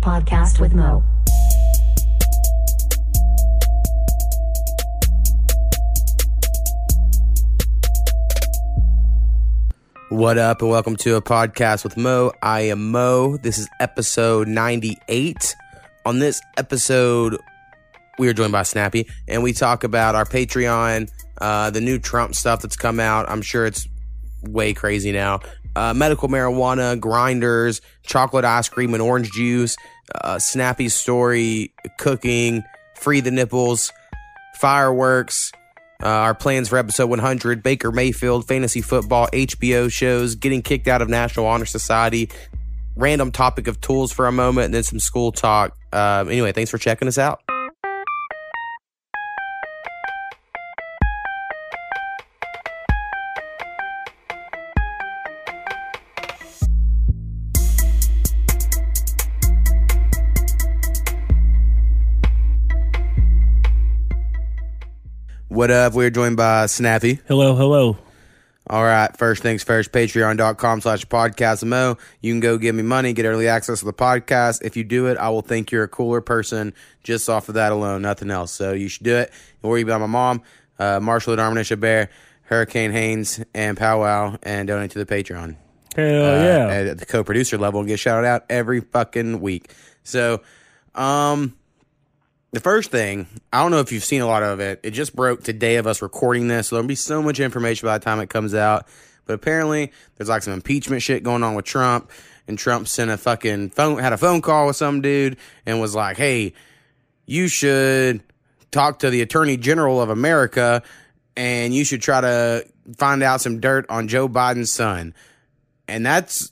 podcast with Mo. What up, and welcome to a podcast with Mo. I am Mo. This is episode 98. On this episode, we are joined by Snappy, and we talk about our Patreon, uh, the new Trump stuff that's come out. I'm sure it's way crazy now. Uh, medical marijuana, grinders, chocolate ice cream, and orange juice, uh, Snappy's story, cooking, free the nipples, fireworks, uh, our plans for episode 100 Baker Mayfield, fantasy football, HBO shows, getting kicked out of National Honor Society, random topic of tools for a moment, and then some school talk. Um, anyway, thanks for checking us out. What up? We're joined by Snappy. Hello, hello. All right. First things first, patreon.com slash podcast mo. You can go give me money, get early access to the podcast. If you do it, I will think you're a cooler person just off of that alone, nothing else. So you should do it. Don't worry about my mom, uh, Marshall and Arminisha Bear, Hurricane Haynes, and Powwow, and donate to the Patreon. Hell Uh, yeah. At the co producer level and get shouted out every fucking week. So, um, the first thing, I don't know if you've seen a lot of it. It just broke today of us recording this. So there'll be so much information by the time it comes out. But apparently, there's like some impeachment shit going on with Trump. And Trump sent a fucking phone, had a phone call with some dude and was like, hey, you should talk to the Attorney General of America and you should try to find out some dirt on Joe Biden's son. And that's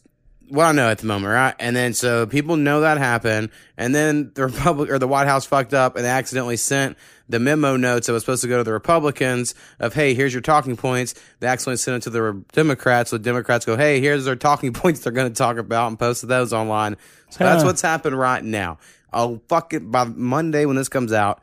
I know at the moment, right? And then so people know that happened, and then the Republic or the White House fucked up and they accidentally sent the memo notes that was supposed to go to the Republicans of hey, here's your talking points. They accidentally sent it to the Re- Democrats. So the Democrats go, hey, here's their talking points they're going to talk about and posted those online. So that's what's happened right now. I'll fuck it by Monday when this comes out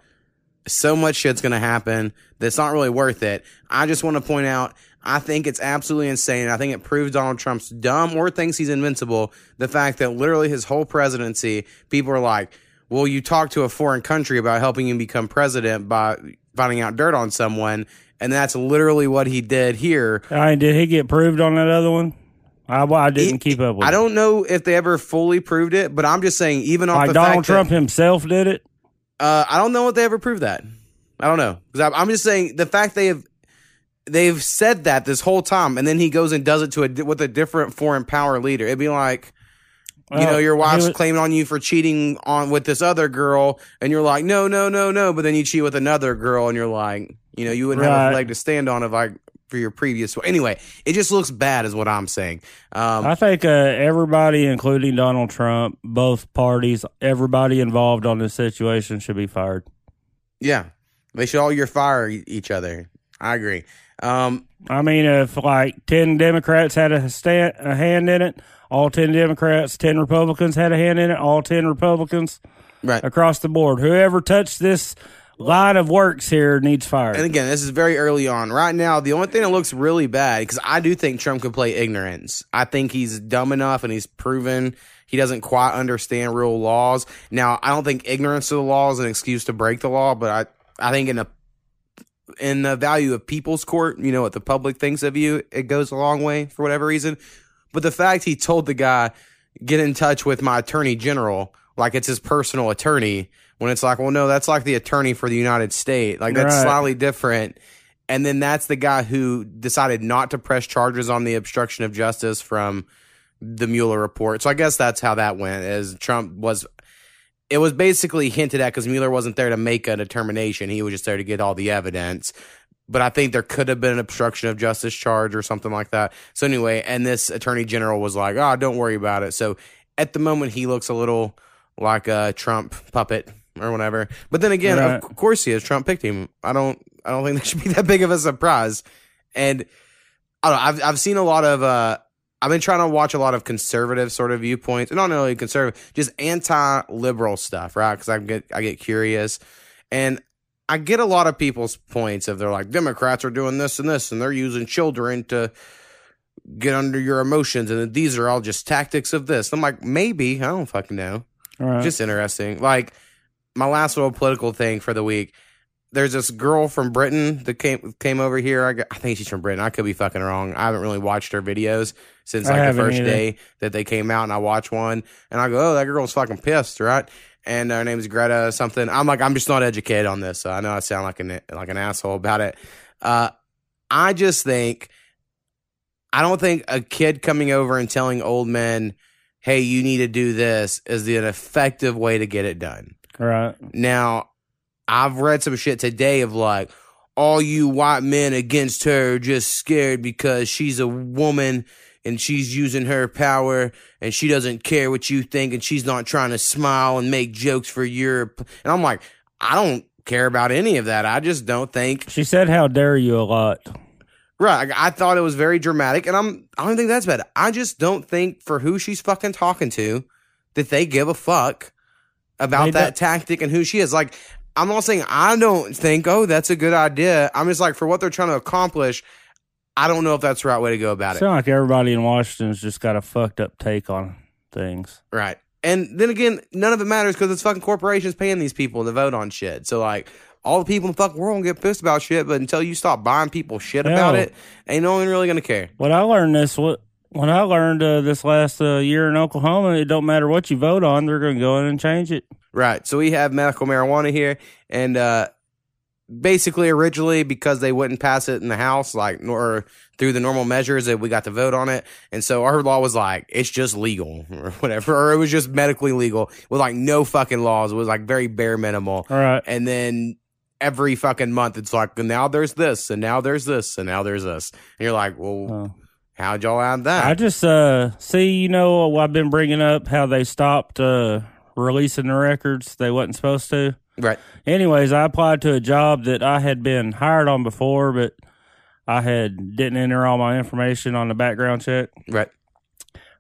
so much shit's going to happen that's not really worth it. I just want to point out, I think it's absolutely insane. I think it proves Donald Trump's dumb or thinks he's invincible. The fact that literally his whole presidency, people are like, well, you talk to a foreign country about helping him become president by finding out dirt on someone. And that's literally what he did here. I mean, did he get proved on that other one? I, I didn't It- keep up with I don't know if they ever fully proved it, but I'm just saying, even off Like the Donald Trump that, himself did it? Uh, I don't know if they ever proved that. I don't know because I'm just saying the fact they have they've said that this whole time, and then he goes and does it to a with a different foreign power leader. It'd be like you know your wife's was- claiming on you for cheating on with this other girl, and you're like no no no no, but then you cheat with another girl, and you're like you know you wouldn't have a leg to stand on if I for your previous anyway. It just looks bad, is what I'm saying. Um, I think uh, everybody, including Donald Trump, both parties, everybody involved on this situation should be fired. yeah, they should all year fire each other. I agree. Um, I mean, if like 10 Democrats had a, stand, a hand in it, all 10 Democrats, 10 Republicans had a hand in it, all 10 Republicans right. across the board. Whoever touched this line of works here needs fired. And again, this is very early on. Right now, the only thing that looks really bad, because I do think Trump could play ignorance. I think he's dumb enough and he's proven he doesn't quite understand real laws. Now, I don't think ignorance of the law is an excuse to break the law, but I, I think in the in the value of people's court, you know what the public thinks of you, it goes a long way for whatever reason. But the fact he told the guy, get in touch with my attorney general, like it's his personal attorney, when it's like, well, no, that's like the attorney for the United States. Like that's Right. slightly different. And then that's the guy who decided not to press charges on the obstruction of justice from the Mueller report. So I guess that's how that went. As Trump was, it was basically hinted at because Mueller wasn't there to make a determination. He was just there to get all the evidence. But I think there could have been an obstruction of justice charge or something like that. So anyway, and this attorney general was like, "Oh, don't worry about it." So at the moment, he looks a little like a Trump puppet or whatever. But then again, Right. of course he is. Trump picked him. I don't. I don't think that should be that big of a surprise. And I don't know. I've I've seen a lot of. uh I've been trying to watch a lot of conservative sort of viewpoints, and not only conservative, just anti-liberal stuff, right? Because I get I get curious, and I get a lot of people's points of they're like Democrats are doing this and this, and they're using children to get under your emotions, and these are all just tactics of this. I'm like, maybe I don't fucking know. All right. just interesting. Like my last little political thing for the week. There's this girl from Britain that came came over here. I, got- I think she's from Britain. I could be fucking wrong. I haven't really watched her videos since like the first either. day that they came out, and I watched one, and I go, "Oh, that girl's fucking pissed, right?" And her name's Greta or something. I'm like, I'm just not educated on this, so I know I sound like an like an asshole about it. Uh, I just think, I don't think a kid coming over and telling old men, "Hey, you need to do this," is the, an effective way to get it done. right. Now, I've read some shit today of like, all you white men against her just scared because she's a woman and she's using her power and she doesn't care what you think and she's not trying to smile and make jokes for Europe. And I'm like, I don't care about any of that. I just don't think She said, "How dare you?" a lot. Right. I I thought it was very dramatic, and I'm I don't think that's bad. I just don't think for who she's fucking talking to that they give a fuck about They that don't- tactic and who she is. Like, I'm not saying I don't think, oh, that's a good idea. I'm just like for what they're trying to accomplish, I don't know if that's the right way to go about it. Sound like everybody in Washington's just got a fucked up take on things. Right. And then again, none of it matters because it's fucking corporations paying these people to vote on shit. So like all the people in the fucking world get pissed about shit, but until you stop buying people shit about it, ain't no one really gonna care. What I learned this what when I learned uh, this last uh, year in Oklahoma, it don't matter what you vote on, they're going to go in and change it. Right. So we have medical marijuana here, and uh, basically originally because they wouldn't pass it in the House, like nor through the normal measures that we got to vote on it, and so our law was like it's just legal or whatever, or it was just medically legal with like no fucking laws. It was like very bare minimal, All right. and then. Every fucking month, it's like now there's this, and now there's this, and now there's this, and you're like, well, Uh, how'd y'all add that? I just uh see, you know, I've been bringing up how they stopped uh releasing the records they wasn't supposed to. right, Anyways, I applied to a job that I had been hired on before, but I had didn't enter all my information on the background check. right,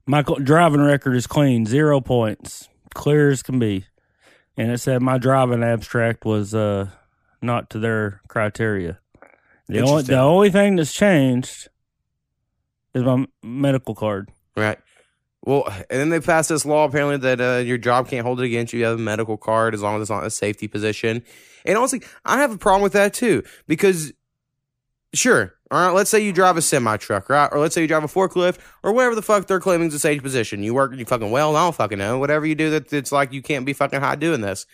My driving record is clean, zero points, clear as can be. And it said my driving abstract was uh not to their criteria. The only the only thing that's changed is my medical card. Right. Well, and then they passed this law apparently that uh, your job can't hold it against you. You have a medical card as long as it's not a safety position. And honestly, I have a problem with that too because, sure, all right, let's say you drive a semi truck, right, or let's say you drive a forklift or whatever the fuck they're claiming is a safety position. You work, you fucking well, I don't fucking know. Whatever you do, that it's like you can't be fucking high doing this.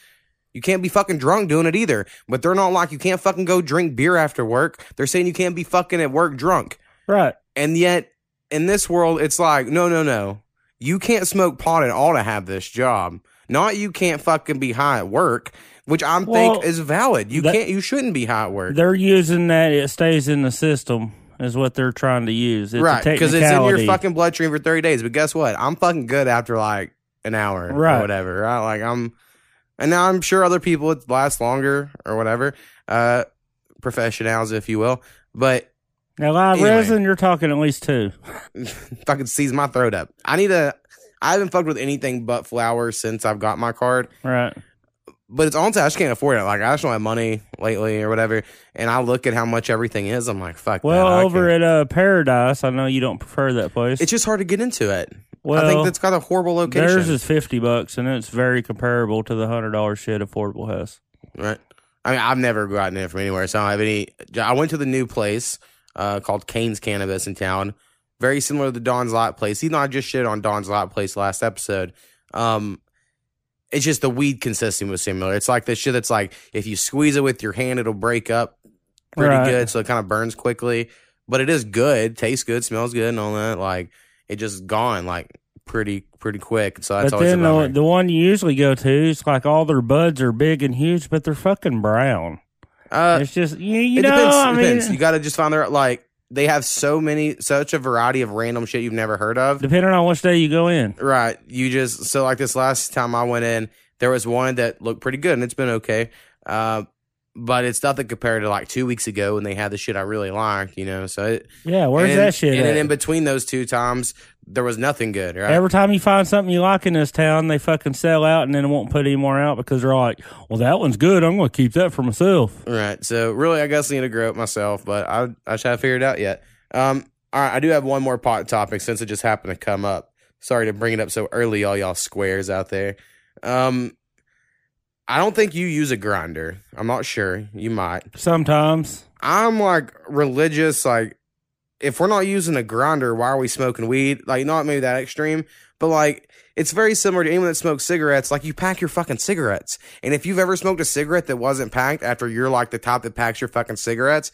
You can't be fucking drunk doing it either. But they're not like you can't fucking go drink beer after work. They're saying you can't be fucking at work drunk. Right. And yet, in this world, it's like, no, no, no. You can't smoke pot at all to have this job. Not you can't fucking be high at work, which I Well, think is valid. You that- can't. You shouldn't be high at work, They're using that it stays in the system is what they're trying to use. It's right? Because it's in your fucking bloodstream for thirty days. But guess what? I'm fucking good after like an hour Right. or whatever. Right? Like I'm, and now I'm sure other people it lasts longer or whatever. Uh, professionals, if you will. But Now, live Anyway. resin, you're talking at least two. fucking seize my throat up. I need a. I haven't fucked with anything but flowers since I've got my card. Right. But it's honestly I just can't afford it. Like I just don't have money lately or whatever. And I look at how much everything is. I'm like, fuck. Well. Over at uh, Paradise, I know you don't prefer that place. it's just hard to get into it. well, I think that's got a horrible location. theirs is fifty bucks, and it's very comparable to the hundred dollar shit Affordable has. right. I mean, I've never gotten it from anywhere, so I don't have any. I went to the new place uh, called Kane's Cannabis in town. Very similar to the Don's Lot place. Even though I just shit on Don's Lot place last episode. Um, it's just the weed consisting was similar. It's like the shit that's like if you squeeze it with your hand, it'll break up pretty Right. good, so it kind of burns quickly. But it is good, tastes good, smells good, and all that. Like it just gone like pretty pretty quick. So that's but always then the, the one you usually go to, it's like all their buds are big and huge, but they're fucking brown. Uh, it's just you, you it know. depends. I mean, depends. You got to just find their like they have so many, such a variety of random shit you've never heard of. depending on which day you go in. Right. You just so like this last time I went in, there was one that looked pretty good and it's been okay. Uh, but it's nothing compared to like two weeks ago when they had the shit I really liked, you know. So it, Yeah, where's and, that shit? And in between those two times, there was nothing good. Right. Every time you find something you like in this town, they fucking sell out and then won't put any more out because they're like, well, that one's good. I'm going to keep that for myself. Right. So really, I guess I need to grow it myself, but I I just haven't figured it out yet. Um. All right. I do have one more pot topic since it just happened to come up. Sorry to bring it up so early, all y'all squares out there. Um, I don't think you use a grinder. I'm not sure. You might. Sometimes. I'm like religious. Like, if we're not using a grinder, why are we smoking weed? Like, not maybe that extreme, but like, it's very similar to anyone that smokes cigarettes. Like, you pack your fucking cigarettes. And if you've ever smoked a cigarette that wasn't packed after you're like the type that packs your fucking cigarettes,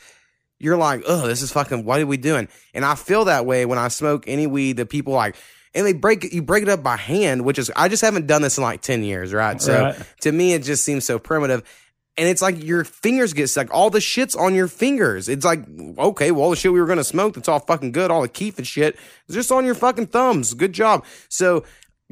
you're like, oh, this is fucking, what are we doing? And I feel that way when I smoke any weed that people like, and they break it, you break it up by hand, which is, I just haven't done this in like 10 years, right? So Right. to me, it just seems so primitive. And it's like your fingers get stuck. All the shit's on your fingers. It's like, okay, well, all the shit we were going to smoke that's all fucking good, all the keef and shit, is just on your fucking thumbs. Good job. So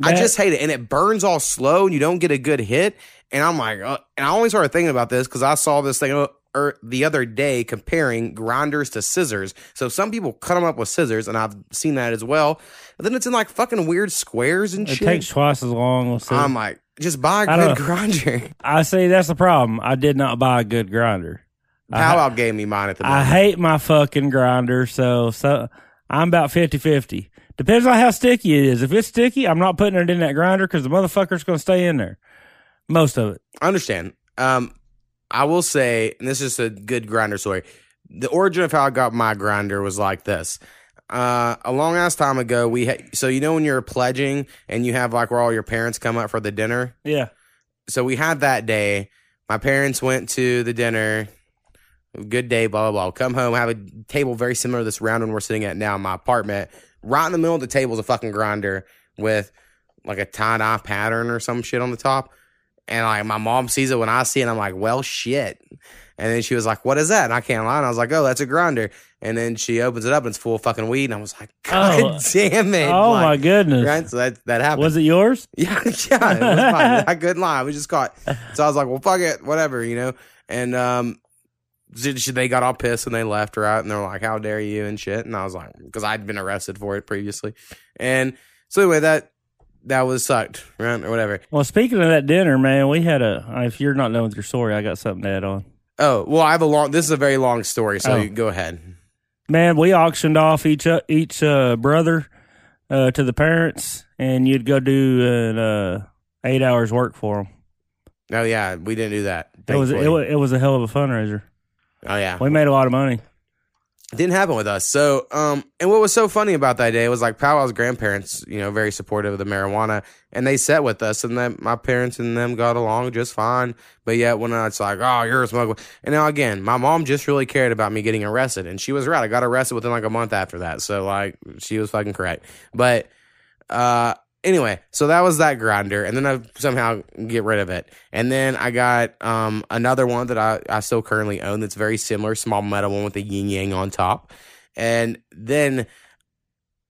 I just hate it. And it burns all slow and you don't get a good hit. And I'm like, uh, and I only started thinking about this because I saw this thing uh, er, the other day comparing grinders to scissors. So some people cut them up with scissors, and I've seen that as well. But then it's in like fucking weird squares and It shit. It takes twice as long. I'm like, just buy a good grinder. I see that's the problem. I did not buy a good grinder. I gave me mine at the I hate my fucking grinder, so so I'm about 50-50. Depends on how sticky it is. If it's sticky, I'm not putting it in that grinder because the motherfucker's going to stay in there. Most of it. I understand. Um, I will say, and this is a good grinder story. The origin of how I got my grinder was like this. Uh, a long ass time ago, we had, so you know when you're pledging and you have like where all your parents come up for the dinner. Yeah. So we had that day. My parents went to the dinner. Good day, blah blah blah. Come home, have a table very similar to this round one we're sitting at now in my apartment. Right in the middle of the table is a fucking grinder with like a tie dye pattern or some shit on the top. And like my mom sees it when I see it, I'm like, well, shit. And then she was like, what is that? And I can't lie. And I was like, oh, that's a grinder. And then she opens it up and it's full of fucking weed. And I was like, God Oh. damn it. oh my goodness. Right? So that, that happened. Was it yours? Yeah, yeah, it. I couldn't lie. We just caught. So I was like, well, fuck it, whatever, you know. And um, they got all pissed and they left, right? And they're like, how dare you and shit. And I was like, because I'd been arrested for it previously. And so anyway, that that was sucked, right, or whatever. Well, speaking of that dinner, man, we had a. If you're not done with your story, I got something to add on. Oh, well, I have a long. This is a very long story, so Oh. you go ahead. Man, we auctioned off each uh, each uh, brother uh, to the parents, and you'd go do an uh, eight hours work for them. Oh yeah, we didn't do that. It was, it was it was a hell of a fundraiser. Oh yeah, We made a lot of money. Didn't happen with us. So, um, and what was so funny about that day was like Powwow's grandparents, you know, very supportive of the marijuana, and they sat with us, and then my parents and them got along just fine. But yet, when I, it's like, oh, you're a smuggler, and now again, my mom just really cared about me getting arrested, and she was right. I got arrested within like a month after that, so like she was fucking correct. But, uh. Anyway, so that was that grinder, and then I somehow get rid of it, and then I got um another one that I I still currently own that's very similar, small metal one with a yin yang on top, and then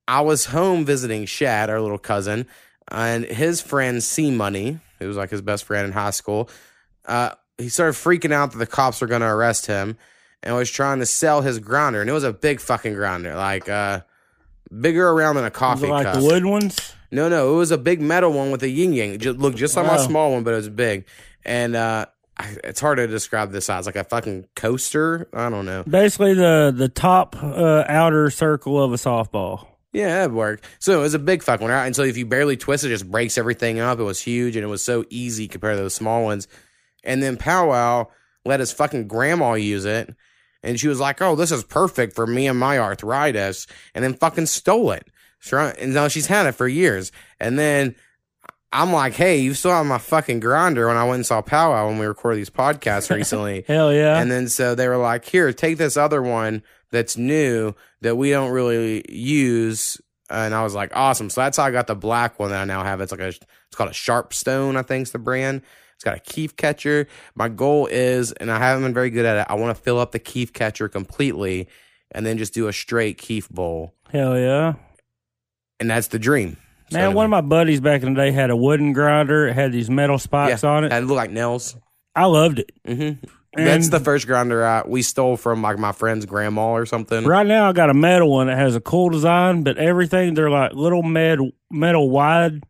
I was home visiting Shad, our little cousin, and his friend C Money, who was like his best friend in high school. Uh, he started freaking out that the cops were going to arrest him, and was trying to sell his grinder, and it was a big fucking grinder, like uh, bigger around than a coffee like cup. the wood ones? No, no, it was a big metal one with a yin yang. It just looked just like my small one, but it was big. And uh, I- it's hard to describe the size, like a fucking coaster. I don't know. Basically, the the top uh, outer circle of a softball. Yeah, that'd work. So it was a big fucking one, right? And so if you barely twist it, it just breaks everything up. It was huge and it was so easy compared to those small ones. And then Powwow let his fucking grandma use it. And she was like, oh, this is perfect for me and my arthritis. And then fucking stole it. And now she's had it for years. And then I'm like, hey, you still have my fucking grinder when I went and saw Powwow when we recorded these podcasts recently. Hell yeah! And then so they were like, here, take this other one that's new that we don't really use. And I was like, awesome. So that's how I got the black one that I now have. It's like a, it's called a Sharp Stone, I think's the brand. It's got a keef catcher. My goal is, and I haven't been very good at it, I want to fill up the keef catcher completely and then just do a straight keef bowl. Hell yeah! And that's the dream. So Man, one of my buddies back in the day had a wooden grinder. It had these metal spikes on it. It look like nails. I loved it. hmm And That's the first grinder I, we stole from like my friend's grandma or something. Right now, I got a metal one that has a cool design, but everything they're like little med, metal wide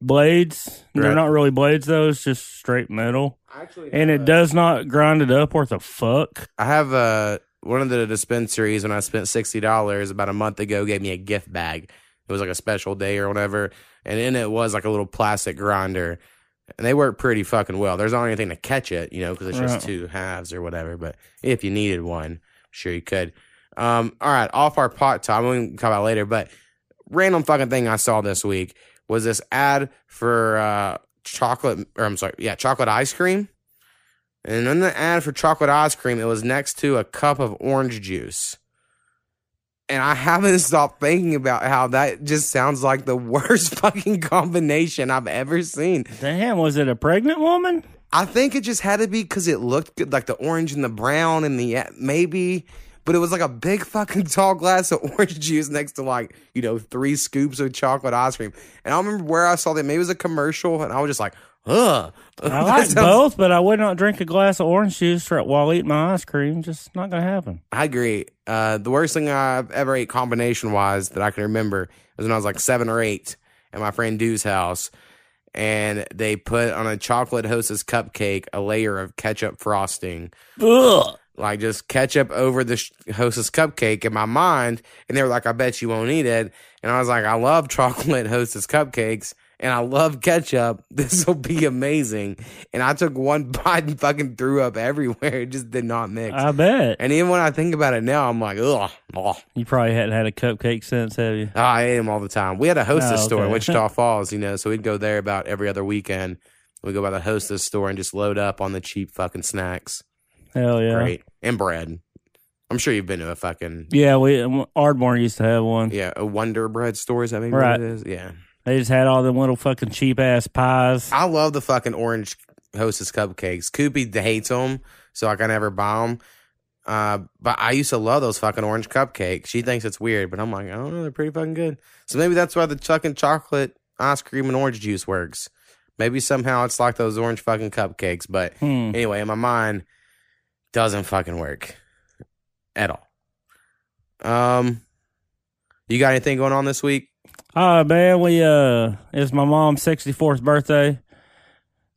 blades. They're not really blades though; it's just straight metal, Actually, and it does not grind it up worth a fuck. I have uh, one of the dispensaries when I spent sixty dollars about a month ago gave me a gift bag. It was like a special day or whatever, and in it was like a little plastic grinder. and they work pretty fucking well. There's not anything to catch it, you know, because it's Right. just two halves or whatever. But if you needed one, sure you could. Um, all right, off our pot top. We can talk about it later, but random fucking thing I saw this week was this ad for uh, chocolate, or I'm sorry, yeah, chocolate ice cream. And in the ad for chocolate ice cream, it was next to a cup of orange juice. And I haven't stopped thinking about how that just sounds like the worst fucking combination I've ever seen. Damn, was it a pregnant woman? I think it just had to be because it looked good, like the orange and the brown and the maybe, but it was like a big fucking tall glass of orange juice next to like you know three scoops of chocolate ice cream. And I remember where I saw that. Maybe it was a commercial, and I was just like, ugh. I like sounds- both, but I would not drink a glass of orange juice for- while eating my ice cream. Just not gonna happen. I agree. Uh, the worst thing I've ever ate combination wise that I can remember was when I was like seven or eight at my friend Dew's house. And they put on a chocolate hostess cupcake a layer of ketchup frosting, Ugh. like just ketchup over the sh- hostess cupcake in my mind. And they were like, I bet you won't eat it. And I was like, I love chocolate hostess cupcakes and I love ketchup. This will be amazing. And I took one bite and fucking threw up everywhere. It just did not mix. I bet And even when I think about it now, I'm like, ugh. ugh. you probably hadn't had a cupcake since, have you? Oh, I ate them all the time. We had a hostess Oh, store in. Wichita Falls, you know, so we'd go there about every other weekend. We'd go by the hostess store and just load up on the cheap fucking snacks. Hell yeah. Great. And bread. I'm sure you've been to a fucking, Yeah, we Ardmore used to have one. yeah, a Wonder Bread store. Is that maybe Right. what it is? Yeah. They just had all them little fucking cheap ass pies. I love the fucking orange hostess cupcakes. Koopy hates them, so I can never buy them. Uh, but I used to love those fucking orange cupcakes. She thinks it's weird, but I'm like, I don't know, they're pretty fucking good. So maybe that's why the fucking chocolate ice cream and orange juice works. Maybe somehow it's like those orange fucking cupcakes. But Hmm. anyway, in my mind, doesn't fucking work at all. Um, you got anything going on this week? Oh man, we uh it's my mom's sixty fourth birthday.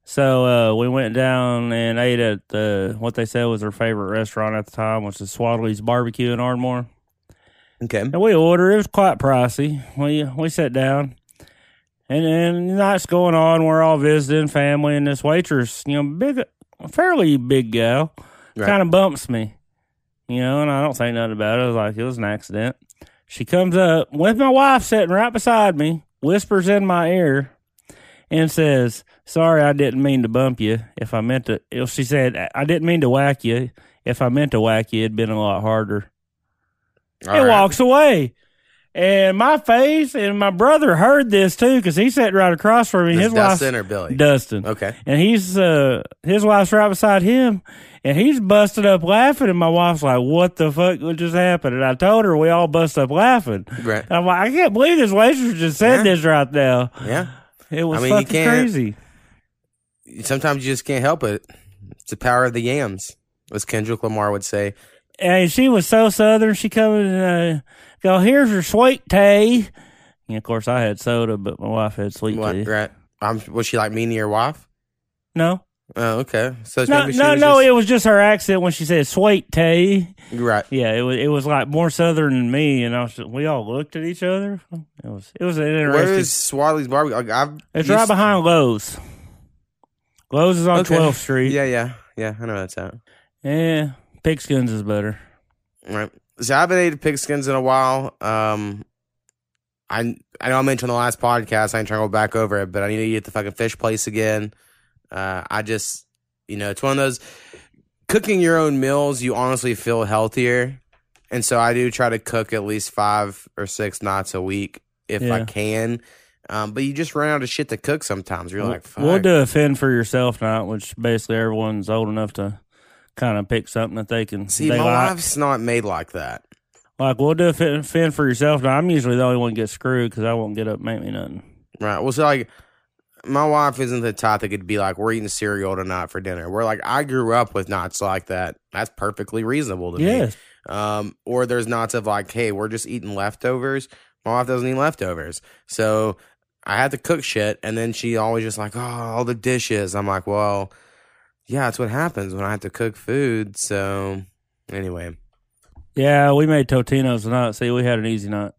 So uh we went down and ate at the what they said was her favorite restaurant at the time, which is Swadley's Barbecue in Ardmore. Okay. And we ordered. It was quite pricey. We we sat down, and and the night's going on. We're all visiting family, and this waitress, you know, big, fairly big gal, Right. kind of bumps me, you know, and I don't say nothing about it. I was like, it was an accident. She comes up with my wife sitting right beside me, whispers in my ear, and says, "Sorry, I didn't mean to bump you. If I meant to, if she said I didn't mean to whack you. If I meant to whack you, it'd been a lot harder." All He right. walks away. And my face and my brother heard this too because he sat right across from me. This his wife's Dustin or Billy? Dustin, Okay. and he's uh his wife's right beside him, and he's busted up laughing. And my wife's like, "What the fuck what just happened?" And I told her we all bust up laughing. Right. And I'm like, I can't believe this waitress just said Yeah. this right now. Yeah. It was I mean, fucking crazy. sometimes you just can't help it. It's the power of the yams, as Kendrick Lamar would say. And she was so southern. She come in uh, go, "Here's your sweet tea." And of course, I had soda, but my wife had sweet What, tea. right? Um, was she like mean to your wife? No, Oh, okay. So No, maybe she no, no. just- It was just her accent when she said "sweet tea." right. Yeah, it was. It was like more southern than me, and I was. We all looked at each other. It was. It was an interesting. Where is Swadley's barbecue? Like, I've it's used- right behind Lowe's. Lowe's is on Okay. 12th Street. Yeah, yeah, yeah. I know that's out. yeah. Pigskins is better. Right. So I haven't ate pigskins in a while. Um, I I know I mentioned the last podcast. I ain't trying to go back over it, but I need to eat at the fucking fish place again. Uh, I just, you know, it's one of those cooking your own meals. You honestly feel healthier, and so I do try to cook at least five or six nights a week if I can. Um, but you just run out of shit to cook sometimes. You're like, Fuck. We'll do a fend for yourself night, which basically everyone's old enough to kind of pick something that they can. See, they my like. wife's not made like that. Like we'll do a fend, fend for yourself night. I'm usually the only one gets screwed because I won't get up and make me nothing. Right. Well, so like, my wife isn't the type that could be like, "We're eating cereal tonight for dinner." We're like, I grew up with nuts like that. That's perfectly reasonable to Yes. me. Um, or there's nuts of like, "Hey, we're just eating leftovers." My wife doesn't eat leftovers, so I had to cook shit, and then she always just like, "Oh, all the dishes." I'm like, "Well, yeah, that's what happens when I have to cook food." So, anyway. Yeah, we made Totino's tonight. See, we had an easy night.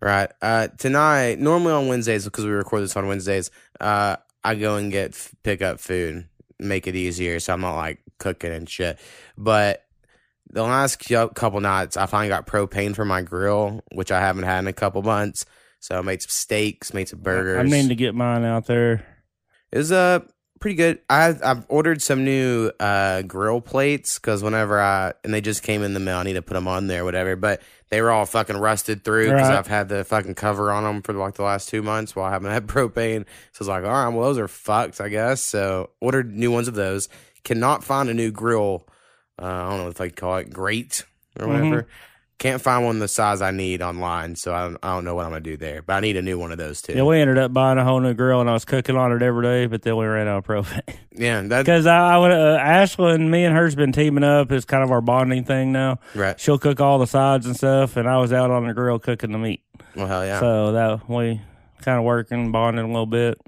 Right. Uh, tonight, normally on Wednesdays, because we record this on Wednesdays, uh, I go and get pick up food, make it easier, so I'm not like cooking and shit. But the last couple nights, I finally got propane for my grill, which I haven't had in a couple months. So I made some steaks, made some burgers. I mean to get mine out there. Was uh pretty good. I I've ordered some new uh grill plates because whenever I and they just came in the mail, I need to put them on there, whatever. But they were all fucking rusted through because Right. I've had the fucking cover on them for like the last two months while I haven't had propane. So it's like, all right, well those are fucked, I guess. So ordered new ones of those. Cannot find a new grill. Uh, I don't know if I call it grate or whatever. Can't find one the size I need online, so I don't, I don't know what I'm gonna do there. But I need a new one of those too. Yeah, we ended up buying a whole new grill, and I was cooking on it every day. But then we ran out of propane yeah, because I, I would. Uh, Ashlyn, me and her's been teaming up. It's kind of our bonding thing now. right. She'll cook all the sides and stuff, and I was out on the grill cooking the meat. Well, hell yeah, So that we kind of working, bonding a little bit,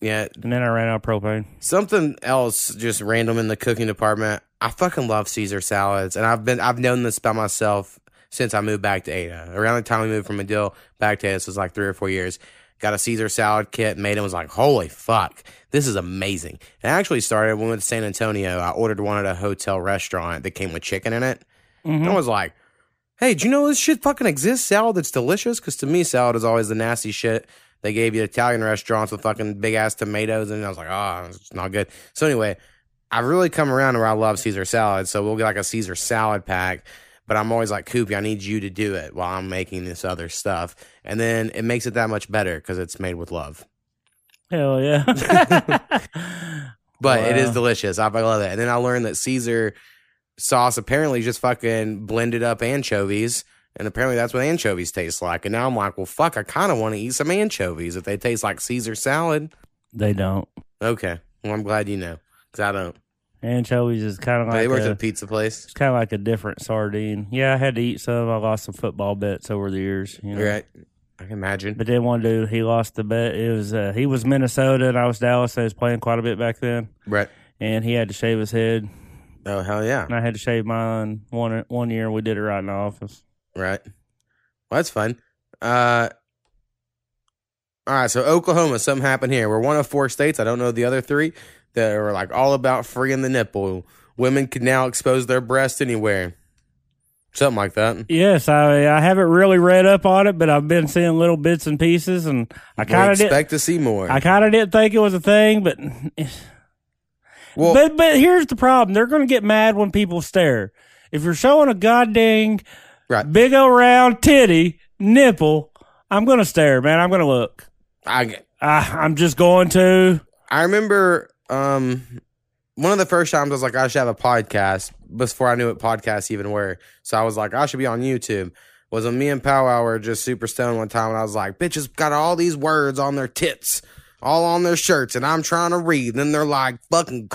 yeah. and then I ran out of propane. Something else, just random in the cooking department. I fucking love Caesar salads, and I've been I've known this by myself since I moved back to Ada. Around the time we moved from Madill back to Ada, this was like three or four years. Got a Caesar salad kit, made it. Was like, holy fuck, this is amazing. And I actually started when we went to San Antonio. I ordered one at a hotel restaurant that came with chicken in it. And I was like, hey, do you know this shit fucking exists? Salad that's delicious? Because to me, salad is always the nasty shit. They gave you Italian restaurants with fucking big ass tomatoes, and I was like, oh, it's not good. So anyway, I've really come around to where I love Caesar salad. So we'll get like a Caesar salad pack. But I'm always like, Koopy, I need you to do it while I'm making this other stuff. And then it makes it that much better because it's made with love. Hell yeah! But it is delicious. I I love it. And then I learned that Caesar sauce apparently just fucking blended up anchovies. And apparently that's what anchovies taste like. And now I'm like, well, fuck, I kind of want to eat some anchovies if they taste like Caesar salad. they don't. Okay. Well, I'm glad you know because I don't. Anchovies is kind of like they worked at a, a pizza place. it's kind of like a different sardine. Yeah, I had to eat some. I lost some football bets over the years. You know? Right. I can imagine. But then one dude, he lost the bet. It was uh, he was Minnesota and I was Dallas. So he was playing quite a bit back then, Right. and he had to shave his head, Oh, hell yeah. and I had to shave mine one one year. We did it right in the office. Right. Well, that's fun. Uh, all right. So, Oklahoma, something happened here. We're one of four states. I don't know the other three that are like all about freeing the nipple. Women can now expose their breast anywhere. Something like that. Yes, I I haven't really read up on it, but I've been seeing little bits and pieces, and I kind of did. expect to see more. I kind of didn't think it was a thing, but well, but but here's the problem: they're going to get mad when people stare. If you're showing a goddamn Right. big old round titty nipple, I'm going to stare, man. I'm going to look. I, I, I'm just going to. I remember um, one of the first times I was like, I should have a podcast before I knew what podcasts even were. So I was like, I should be on YouTube. Was when me and Powwow were just super stoned one time, and I was like, bitches got all these words on their tits, all on their shirts, and I'm trying to read. And then they're like, fucking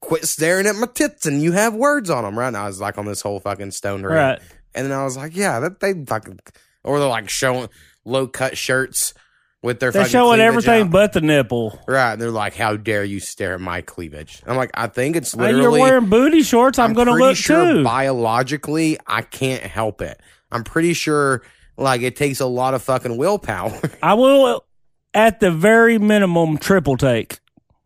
quit staring at my tits, and you have words on them, right? And I was like on this whole fucking stone rant. Right. And then I was like, yeah, that they fucking, or they're like showing low cut shirts with their They're showing everything out. but the nipple. Right. And they're like, how dare you stare at my cleavage? I'm like, I think it's Hey, you're wearing booty shorts. I'm, going to look sure too. biologically, I can't help it. I'm pretty sure, like, it takes a lot of fucking willpower I will, at the very minimum, triple take.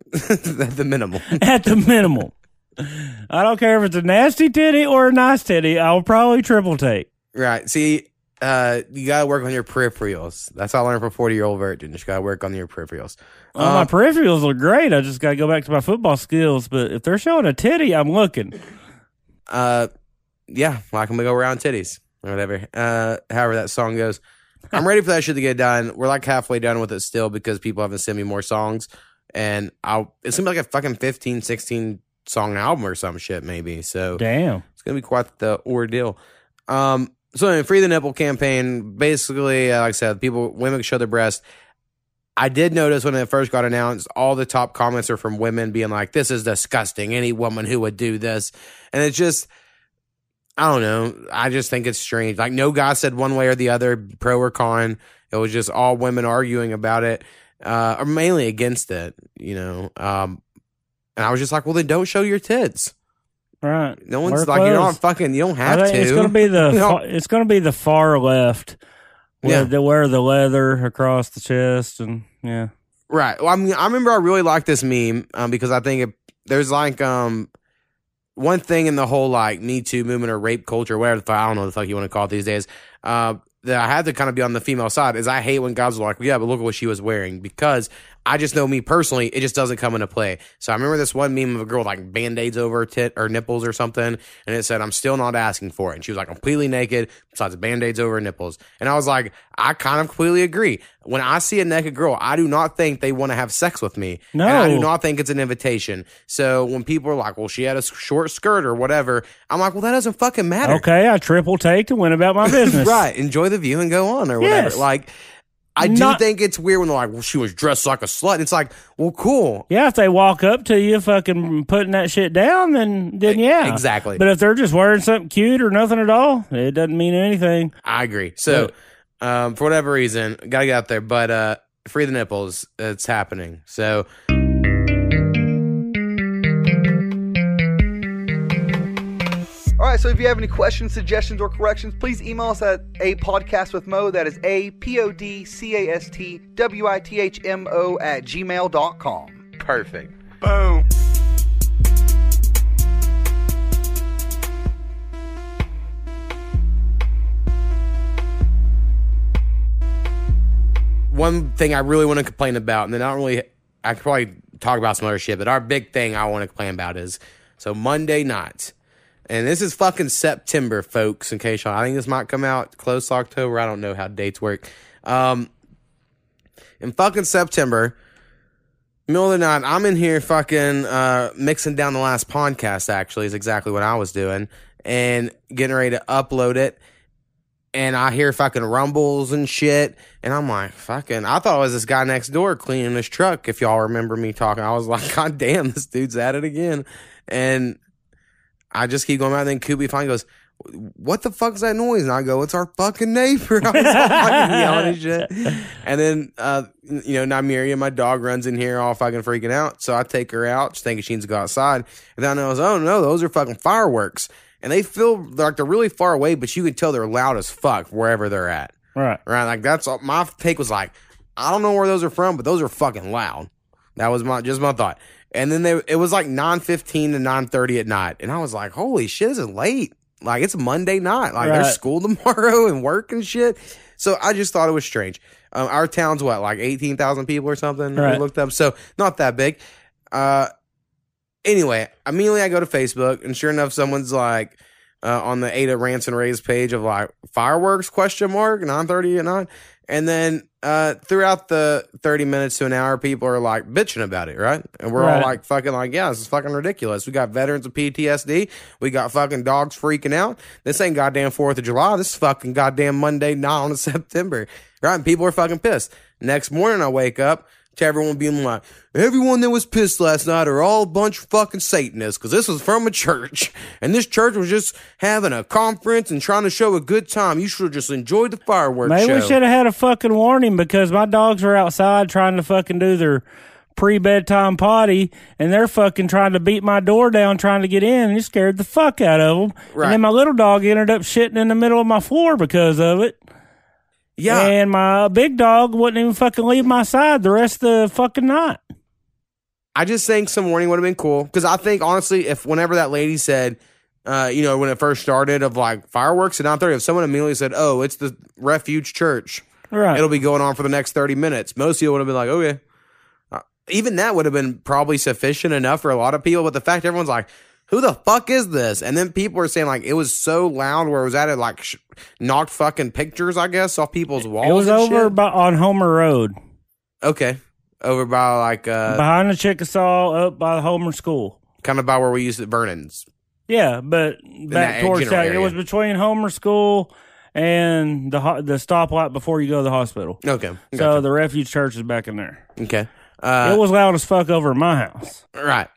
at the minimum. At the minimum. I don't care if it's a nasty titty or a nice titty. I'll probably triple take. Right. See, uh, you gotta work on your peripherals. That's all I learned from 40 year old virgin. Just gotta work on your peripherals. Well, Uh, my peripherals are great. I just got to go back to my football skills. But if they're showing a titty, I'm looking. uh, yeah, like I'm gonna go around titties or whatever. Uh, however that song goes. I'm ready for that shit to get done. We're like halfway done with it still because people haven't sent me more songs, and I'll it's gonna be like a fucking 15, 16 song album or some shit maybe. So Damn. it's gonna be quite the ordeal. Um, so anyway, free the nipple campaign. Basically, uh, like I said, people women show their breast. I did notice when it first got announced, all the top comments are from women being like, "This is disgusting. Any woman who would do this," and it's just, I don't know. I just think it's strange. Like no guy said one way or the other, pro or con. It was just all women arguing about it, uh, or mainly against it. You know, um, and I was just like, "Well, then don't show your tits." Right. No one's Wear like you're not fucking. You don't have to. it's going to be the No. fa- it's to be the far left. Where Yeah. they wear the leather across the chest and yeah. Right. Well, I mean, I remember I really liked this meme um, because I think it, there's like um one thing in the whole like Me Too movement or rape culture, whatever the fuck, I don't know what the fuck you want to call it these days. Uh, that I had to kind of be on the female side is I hate when guys are like, yeah, but look at what she was wearing because I just know me personally, it just doesn't come into play. So I remember this one meme of a girl with like band aids over her tit or nipples or something, and it said, I'm still not asking for it. And she was like completely naked, besides band aids over her nipples. And I was like, I kind of completely agree. When I see a naked girl, I do not think they want to have sex with me. No. And I do not think it's an invitation. So when people are like, well, she had a short skirt or whatever, I'm like, well, that doesn't fucking matter. Okay, I triple take to win about my business. right. Enjoy the view and go on or whatever. Yes. Like, I do think it's weird when they're like, well, she was dressed like a slut. It's like, well, cool. Yeah, if they walk up to you fucking putting that shit down, then then yeah. exactly. But if they're just wearing something cute or nothing at all, it doesn't mean anything. I agree. So, um, for whatever reason, gotta get out there. But uh, free the nipples. It's happening. So, All right, so if you have any questions, suggestions, or corrections, please email us at a podcast with Mo. That is a p o d c a s t w i t h m o at gmail.com. perfect. Boom. One thing I really want to complain about, and then I don't really, I could probably talk about some other shit, but our big thing I want to complain about is so Monday night. And this is fucking September, folks, in case y'all, I think this might come out close to October. I don't know how dates work. Um, in fucking September, middle of the night, I'm in here fucking uh, mixing down the last podcast, actually, is exactly what I was doing, and getting ready to upload it. And I hear fucking rumbles and shit. And I'm like, fucking, I thought it was this guy next door cleaning his truck. If y'all remember me talking, I was like, God damn, this dude's at it again. And I just keep going out. Then Koopy finally goes, what the fuck's that noise? And I go, it's our fucking neighbor. I was fucking yelling and shit. And then, uh, you know, Nymeria, my dog runs in here all fucking freaking out. So I take her out, just thinking she needs to go outside. And then I know, oh no, those are fucking fireworks. And they feel like they're really far away, but you can tell they're loud as fuck wherever they're at. Right. Right. Like that's all, my take was like, I don't know where those are from, but those are fucking loud. That was my, just my thought. And then they, it was like 9.15 to 9.30 at night. And I was like, holy shit, this is late. Like it's Monday night. Like Right. there's school tomorrow and work and shit. So I just thought it was strange. Um, our town's what, like 18,000 people or something? We Right. looked up. So not that big. Uh, anyway, immediately I go to Facebook and sure enough, someone's like, uh, on the Ada Ranson Ray's page of like fireworks question mark 930 at night. And then uh throughout the 30 minutes to an hour, people are like bitching about it, right? And we're all like fucking like, yeah, this is fucking ridiculous. We got veterans of PTSD. We got fucking dogs freaking out. This ain't goddamn Fourth of July. This is fucking goddamn Monday night on September. Right? And people are fucking pissed. Next morning I wake up to everyone being like, everyone that was pissed last night are all a bunch of fucking Satanists because this was from a church. And this church was just having a conference and trying to show a good time. You should have just enjoyed the fireworks Maybe we should have had a fucking warning because my dogs were outside trying to fucking do their pre bedtime potty and they're fucking trying to beat my door down trying to get in and it scared the fuck out of them. Right. And then my little dog ended up shitting in the middle of my floor because of it. Yeah. And my big dog wouldn't even fucking leave my side the rest of the fucking night. I just think some warning would have been cool because I think honestly, if whenever that lady said, uh, you know, when it first started of like fireworks at nine thirty, if someone immediately said, "Oh, it's the Refuge Church," Right. it'll be going on for the next thirty minutes. Most people would have been like, "Okay." Uh, even that would have been probably sufficient enough for a lot of people. But the fact everyone's like, "Who the fuck is this?" and then people are saying like it was so loud where it was at it like sh- knocked fucking pictures, I guess, off people's walls. it was over shit. by, on Homer Road, okay, over by like uh, behind the Chickasaw, up by the Homer School. kind of by where we used it, Vernon's. Yeah, but that back towards general that, it was between Homer School and the ho- the stoplight before you go to the hospital. Okay. So the refuge church is back in there. okay. Uh, it was loud as fuck over my house. right.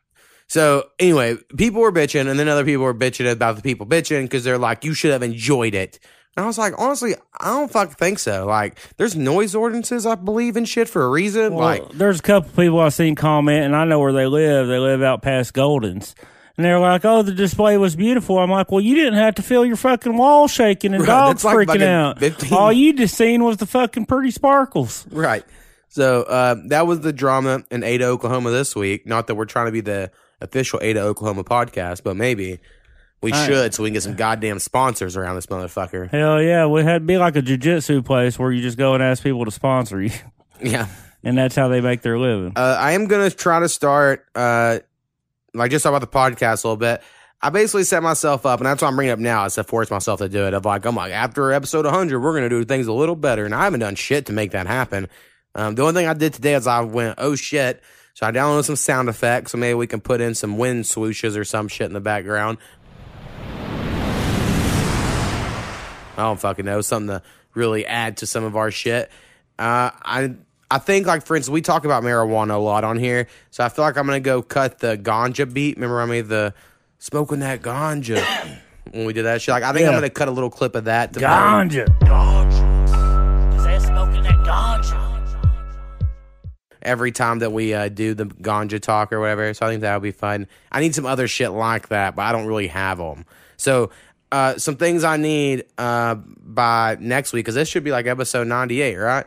So anyway, people were bitching, and then other people were bitching about the people bitching because they're like, "You should have enjoyed it." And I was like, honestly, I don't fucking think so. Like, there's noise ordinances, I believe, in shit for a reason. Well, like, there's a couple people I've seen comment, and I know where they live. They live out past Golden's. And they're like, "Oh, the display was beautiful." I'm like, "Well, you didn't have to feel your fucking wall shaking and Right, dogs like freaking out. 15 All you just seen was the fucking pretty sparkles." right. So uh, that was the drama in Ada, Oklahoma this week. Not that we're trying to be the official Ada, Oklahoma podcast, but maybe we I- should so we can get some goddamn sponsors around this motherfucker. Hell yeah, we had to be like a jujitsu place where you just go and ask people to sponsor you, Yeah. and that's how they make their living. Uh, I am gonna try to start, uh, like just talk about the podcast a little bit. I basically set myself up, and that's what I'm bringing up now. Is to force myself to do it. Of like, I'm like, after episode 100, we're gonna do things a little better, and I haven't done shit to make that happen. Um, the only thing I did today is I went, oh shit. So I downloaded some sound effects, so maybe we can put in some wind swooshes or some shit in the background. I don't fucking know something to really add to some of our shit. Uh, I I think like for instance we talk about marijuana a lot on here, so I feel like I'm gonna go cut the ganja beat. Remember I made the smoking that ganja when we did that shit. Like I think I'm gonna cut a little clip of that. To Ganja. Cause every time that we uh, do the ganja talk or whatever. So I think that would be fun. I need some other shit like that, but I don't really have them. So uh, some things I need uh, by next week because this should be like episode ninety eight, right?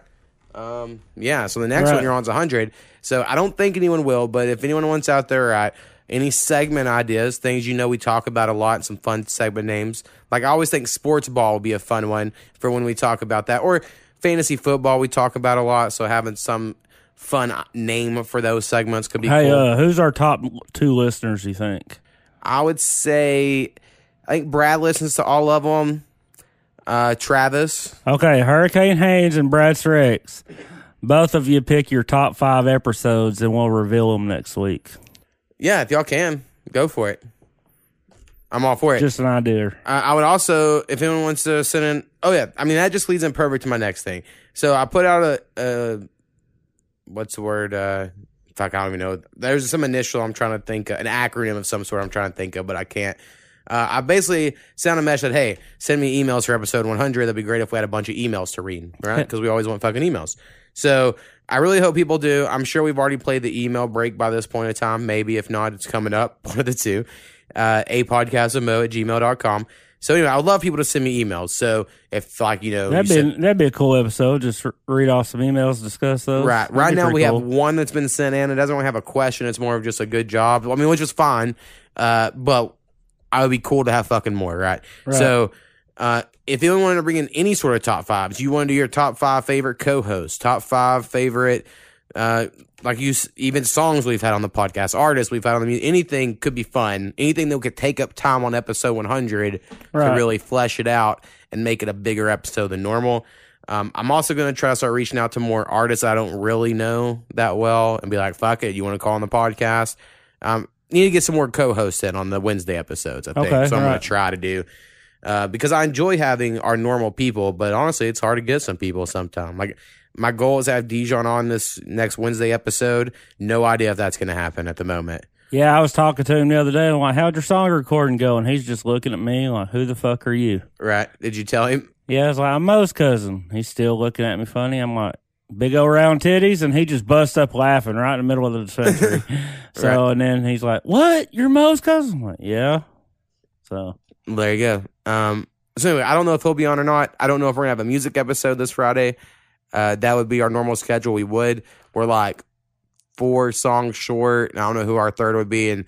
Um, yeah. So the next Right. one you're on's hundred. So I don't think anyone will, but if anyone wants out there, right? Any segment ideas, things you know we talk about a lot, some fun segment names. Like I always think sports ball would be a fun one for when we talk about that, or fantasy football we talk about a lot. So having some fun name for those segments could be Hey, cool. uh, who's our top two listeners? You think? I would say, I think Brad listens to all of them. Uh, Travis, Okay, Hurricane Haynes and Brad Rex. Both of you pick your top five episodes, and we'll reveal them next week. yeah, if y'all can, go for it. I'm all for it. Just an idea. I I would also, if anyone wants to send in, oh yeah, I mean that just leads in perfect to my next thing. So I put out a, a what's the word? Uh, fuck, I don't even know. There's some initial I'm trying to think, of, an acronym of some sort I'm trying to think of, but I can't. Uh, I basically sent a message that hey, send me emails for episode 100. That'd be great if we had a bunch of emails to read, right? Because we always want fucking emails. So I really hope people do. I'm sure we've already played the email break by this point in time. Maybe if not, it's coming up. One of the two. Uh, a podcast of mo at gmail.com. So anyway, I would love people to send me emails. So if like, you know, That'd you be send- that'd be a cool episode. Just read off some emails, discuss those. Right. That'd Right now we have one that's been sent in. It doesn't really have a question. It's more of just a good job. I mean, which is fine. Uh, but I would be cool to have fucking more. Right. Right. So, uh, if anyone wanted to bring in any sort of top fives, you want to do your top five favorite co-hosts, top five favorite, uh, like you, even songs we've had on the podcast, artists we've had on the music, anything could be fun. Anything that could take up time on episode 100 to really flesh it out and make it a bigger episode than normal. Um, I'm also going to try to start reaching out to more artists I don't really know that well and be like, fuck it, you want to call on the podcast? Um, need to get some more co-hosts in on the Wednesday episodes, I think. Okay, so I'm going alright. to try to do. Uh, because I enjoy having our normal people, but honestly, it's hard to get some people sometimes. Like my goal is to have Dijon on this next Wednesday episode. No idea if that's going to happen at the moment. Yeah, I was talking to him the other day. I'm like, "How'd your song recording go?" And he's just looking at me like, "Who the fuck are you?" Right? Did you tell him? Yeah, I was like, "I'm Mo's cousin." He's still looking at me funny. I'm like, "Big old round titties," and he just busts up laughing right in the middle of the dispensary. so, and then he's like, "What? You're Mo's cousin?" I'm like, "Yeah." So, There you go. Um, so anyway, I don't know if he'll be on or not. I don't know if we're gonna have a music episode this Friday. Uh, that would be our normal schedule. We would. We're like four songs short. and I don't know who our third would be, and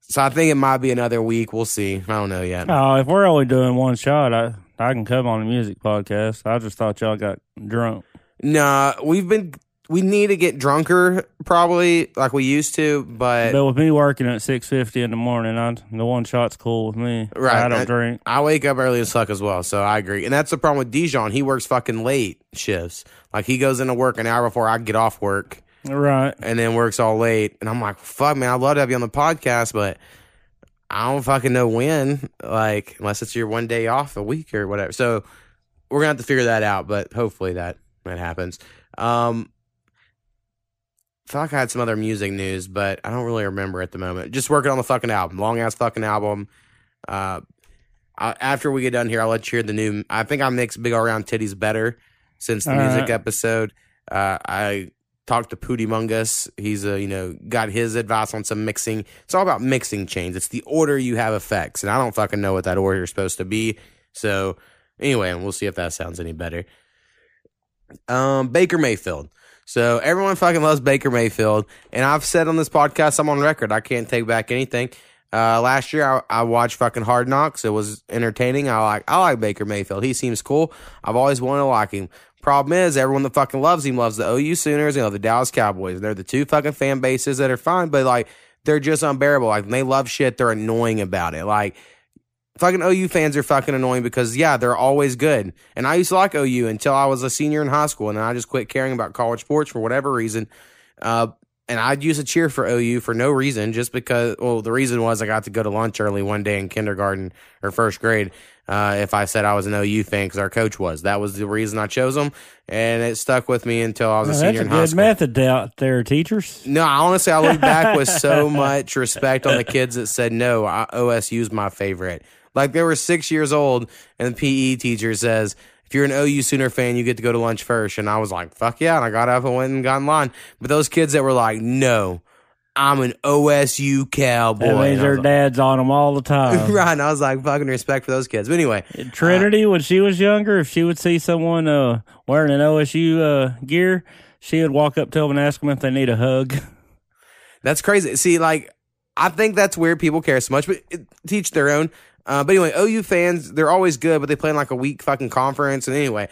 so I think it might be another week. We'll see. I don't know yet. oh, if we're only doing one shot, I I can come on the music podcast. I just thought y'all got drunk. Nah, we've been. We need to get drunker, probably like we used to, but But with me working at six fifty in the morning, I, the one shot's cool with me. Right, I don't I- drink. I wake up early as fuck as well, so I agree. And that's the problem with Dijon. He works fucking late shifts. Like he goes into work an hour before I get off work. Right. and then works all late. And I'm like, fuck, man, I'd love to have you on the podcast, but I don't fucking know when, like, unless it's your one day off a week or whatever. So we're gonna have to figure that out, but hopefully that that happens. Um, fuck, I had some other music news, but I don't really remember at the moment. Just working on the fucking album, long ass fucking album. Uh, I, after we get done here, I'll let you hear the new. I think I mixed Big All Round Titties better since the All music right. episode. Uh, I talked to Pooty Mungus. He's a, you know got his advice on some mixing. It's all about mixing chains. It's the order you have effects, and I don't fucking know what that order is supposed to be. So anyway, we'll see if that sounds any better. Um, Baker Mayfield. So everyone fucking loves Baker Mayfield, and I've said on this podcast, I'm on record. I can't take back anything. Uh, last year, I, I watched fucking Hard Knocks. It was entertaining. I like I like Baker Mayfield. He seems cool. I've always wanted to like him. Problem is, everyone that fucking loves him loves the OU Sooners and the Dallas Cowboys. They're the two fucking fan bases that are fine, but like they're just unbearable. Like when they love shit, they're annoying about it. Like fucking OU fans are fucking annoying because yeah, they're always good. And I used to like OU until I was a senior in high school, and then I just quit caring about college sports for whatever reason. Uh, and I'd use a cheer for OU for no reason, just because. Well, the reason was I got to go to lunch early one day in kindergarten or first grade. Uh, if I said I was an OU fan because our coach was, that was the reason I chose them, and it stuck with me until I was a Well, senior that's a in high good school. method out there, teachers. No, I honestly, I look back with so much respect on the kids that said no. I, OSU's my favorite. Like they were six years old, and the PE teacher says, "If you're an OU Sooner fan, you get to go to lunch first. And I was like, "Fuck yeah!" And I got up and went and got in line. But those kids that were like, "No, I'm an OSU Cowboy," That means and I their like- dad's on them all the time. right? And I was like, "Fucking respect for those kids." But anyway, Trinity, when she was younger, if she would see someone uh, wearing an OSU uh, gear, she would walk up to them and ask them if they need a hug. That's crazy. See, like, I think that's weird. People care so much, but it, teach their own. Uh, but anyway, OU fans, they're always good, but they play in like a weak fucking conference. And anyway,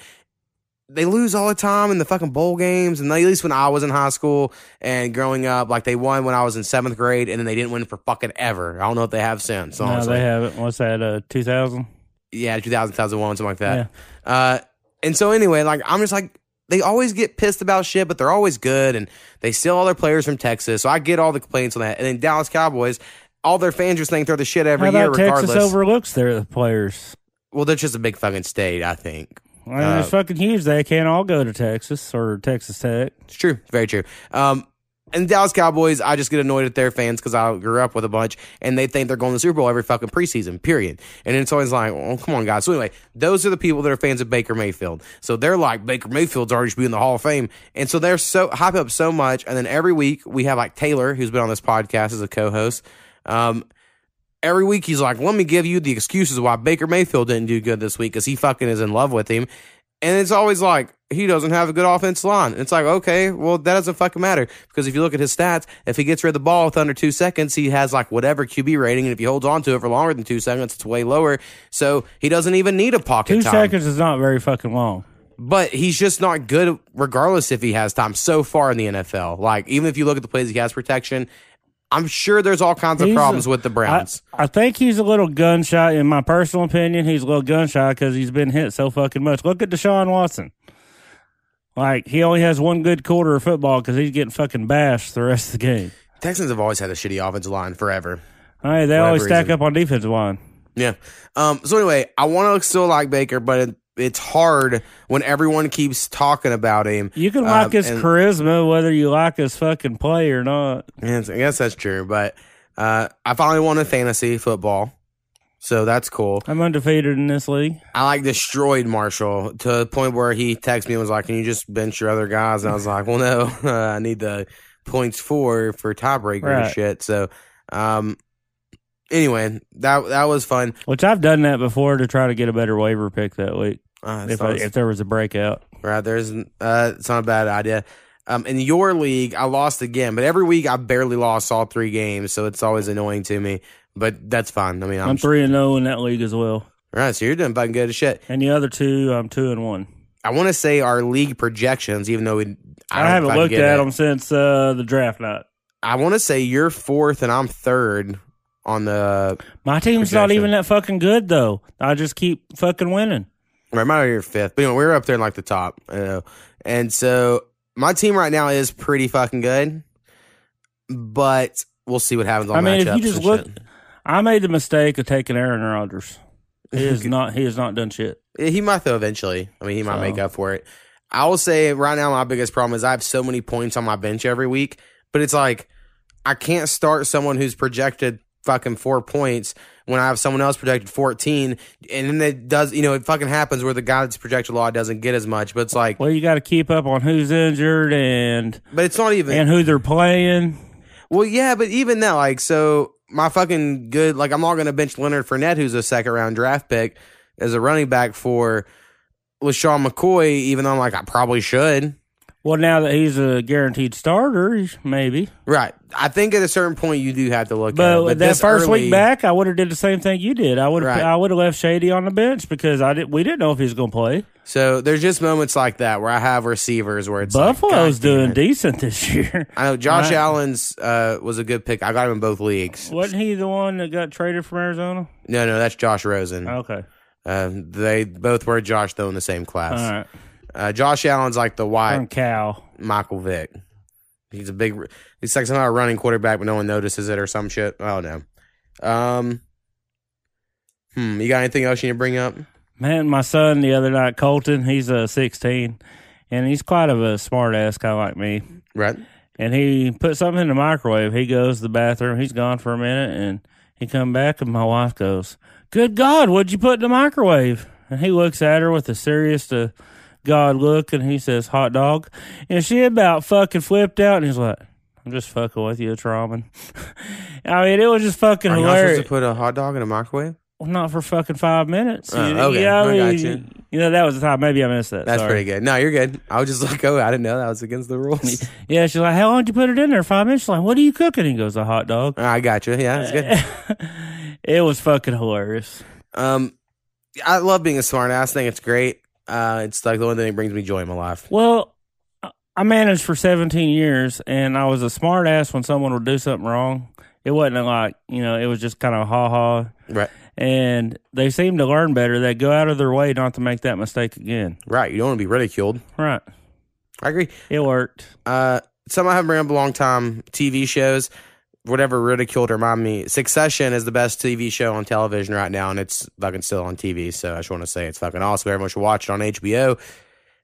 they lose all the time in the fucking bowl games. And at least when I was in high school and growing up, like they won when I was in seventh grade, and then they didn't win for fucking ever. I don't know if they have since. No, they haven't. What's that? Uh, two thousand. yeah, 2000, 2001, something like that. Uh, and so anyway, like I'm just like they always get pissed about shit, but they're always good, and they steal all their players from Texas. So I get all the complaints on that. And then Dallas Cowboys, all their fans just think they're the shit every How year, regardless. Texas overlooks their players? well, they're just a big fucking state, I think. Mean, Uh, it's fucking huge. They can't all go to Texas or Texas Tech. It's true, very true. Um, and Dallas Cowboys, I just get annoyed at their fans because I grew up with a bunch, and they think they're going to the Super Bowl every fucking preseason. Period. And it's always like, oh, come on, guys. So anyway, those are the people that are fans of Baker Mayfield. So they're like, Baker Mayfield's already should be in the Hall of Fame, and so they're so hype up so much. And then every week we have like Taylor, who's been on this podcast as a co-host. Um, every week he's like, let me give you the excuses why Baker Mayfield didn't do good this week because he fucking is in love with him. And it's always like, he doesn't have a good offense line. It's like, okay, well, that doesn't fucking matter. Because if you look at his stats, if he gets rid of the ball with under two seconds, he has like whatever QB rating. And if he holds on to it for longer than two seconds, it's way lower. So he doesn't even need a pocket Two time. seconds is not very fucking long. But he's just not good regardless if he has time so far in the NFL. Like, even if you look at the plays he has protection, I'm sure there's all kinds of He's- problems with the Browns. I think he's a little gun shy. In my personal opinion, he's a little gun shy because he's been hit so fucking much. Look at Deshaun Watson. Like he only has one good quarter of football because he's getting fucking bashed the rest of the game. Texans have always had a shitty offensive line forever. Hey, they always stack reason. up on defensive line. Yeah. Um. So anyway, I want to still like Baker, but it, it's hard when everyone keeps talking about him. You can like Um, his and- charisma whether you like his fucking play or not. Yes, I guess that's true. But uh, I finally won a fantasy football, so that's cool. I'm undefeated in this league. I like destroyed Marshall to the point where he texted me and was like, "Can you just bench your other guys?" And I was like, "Well, no, I need the points for for tiebreaker and Right. shit." So, um, anyway, that that was fun. Which I've done that before to try to get a better waiver pick that week Uh, if I, if there was a breakout. Right, there's uh, it's not a bad idea. Um, in your league, I lost again, but every week I barely lost all three games, so it's always annoying to me. But that's fine. I mean, I'm, I'm three and zero in that league as well, right. So you're doing fucking good as shit. and the other two I'm two and one. I want to say our league projections, even though we, I, don't haven't looked at it. them since uh, the draft night. I want to say you're fourth and I'm third on the. My team's not even that fucking good though. I just keep fucking winning. Right, might you're fifth, but anyway, we're up there in like the top. You know? And so my team right now is pretty fucking good, but we'll see what happens on I mean, if you just look, shit. I made the mistake of taking Aaron Rodgers. He is not. He has not done shit. He might though eventually. I mean, he might So- make up for it. I will say right now my biggest problem is I have so many points on my bench every week, but it's like I can't start someone who's projected fucking four points when I have someone else projected fourteen, and then it does. You know, it fucking happens where the guy that's projected a lot doesn't get as much. But it's like, Well, you got to keep up on who's injured and but it's not even. and who they're playing. Well, yeah, but even that, like, so my fucking good, like, I'm not going to bench Leonard Fournette, who's a second round draft pick, as a running back for LeSean McCoy, even though I'm like, I probably should. Well, now that he's a guaranteed starter, maybe. Right. I think at a certain point you do have to look But, at it. But that first early- week back, I would have did the same thing you did. I would have Right. I would have left Shady on the bench because I did. We didn't know if he was going to play. So there's just moments like that where I have receivers where it's like, Buffalo's damn doing decent this year. I know Josh. Allen's uh, was a good pick. I got him in both leagues. Wasn't he the one that got traded from Arizona? No, no, that's Josh Rosen. Okay, Um, they both were Josh though in the same class. Uh, Josh Allen's like the From white Cal. Michael Vick. He's a big. He's like somehow a running quarterback, but no one notices it or some shit. I don't know. Um, hmm. You got anything else you need to bring up? Man, my son the other night, Colton, he's uh, 16, and he's quite of a smart ass, kind of like me. Right. And he put something in the microwave. He goes to the bathroom. He's gone for a minute, and he come back, and my wife goes, "Good God, what'd you put in the microwave?" And he looks at her with a serious to God look, and he says, "Hot dog." And she about fucking flipped out, and he's like, "I'm just fucking with you, it's ramen." I mean, it was just fucking Are hilarious. supposed to put a hot dog in a microwave? Well, not for fucking five minutes. Oh, You- okay. you know, I got you. You know, that was the time. Maybe I missed that. That's Sorry. pretty good. No, you're good. I was just like, oh, I didn't know that was against the rules. Yeah, she's like, "How long did you put it in there? Five minutes?" She's like, "What are you cooking?" He goes, "A hot dog." I got you. Yeah, that's good. it was fucking hilarious. Um, I love being a smart ass. Thing, it's great. Uh, it's like the one thing that brings me joy in my life. Well, I- managed for 17 years, and I was a smart ass when someone would do something wrong. It wasn't like you know, it was just kind of ha ha. Right. And they seem to learn better. They go out of their way not to make that mistake again. Right. You don't want to be ridiculed. Right. I agree. It worked. Uh, some I haven't up a long time. TV shows, whatever ridiculed remind me. Succession is the best TV show on television right now, and it's fucking still on TV. So I just want to say it's fucking awesome. Everyone should watch it on HBO.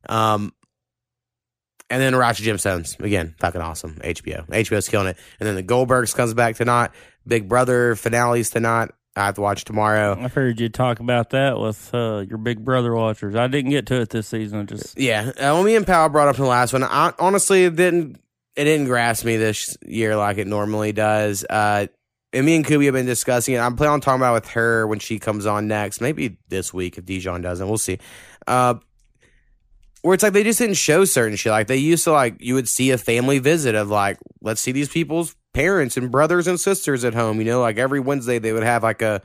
Um, and then Righteous Gemstones again, fucking awesome. HBO, HBO's killing it. And then the Goldbergs comes back tonight. Big Brother finales tonight. I have to watch tomorrow. I heard you talk about that with uh, your Big Brother watchers. I didn't get to it this season. I just Yeah, uh, me and Powell brought up in the last one, I honestly didn't it didn't grasp me this year like it normally does. Uh, and me and Koopy have been discussing it. I'm planning on talking about it with her when she comes on next, maybe this week if Dijon doesn't. We'll see. Uh, where it's like they just didn't show certain shit. Like they used to like you would see a family visit of like let's see these people's parents and brothers and sisters at home. You know, like every Wednesday they would have like a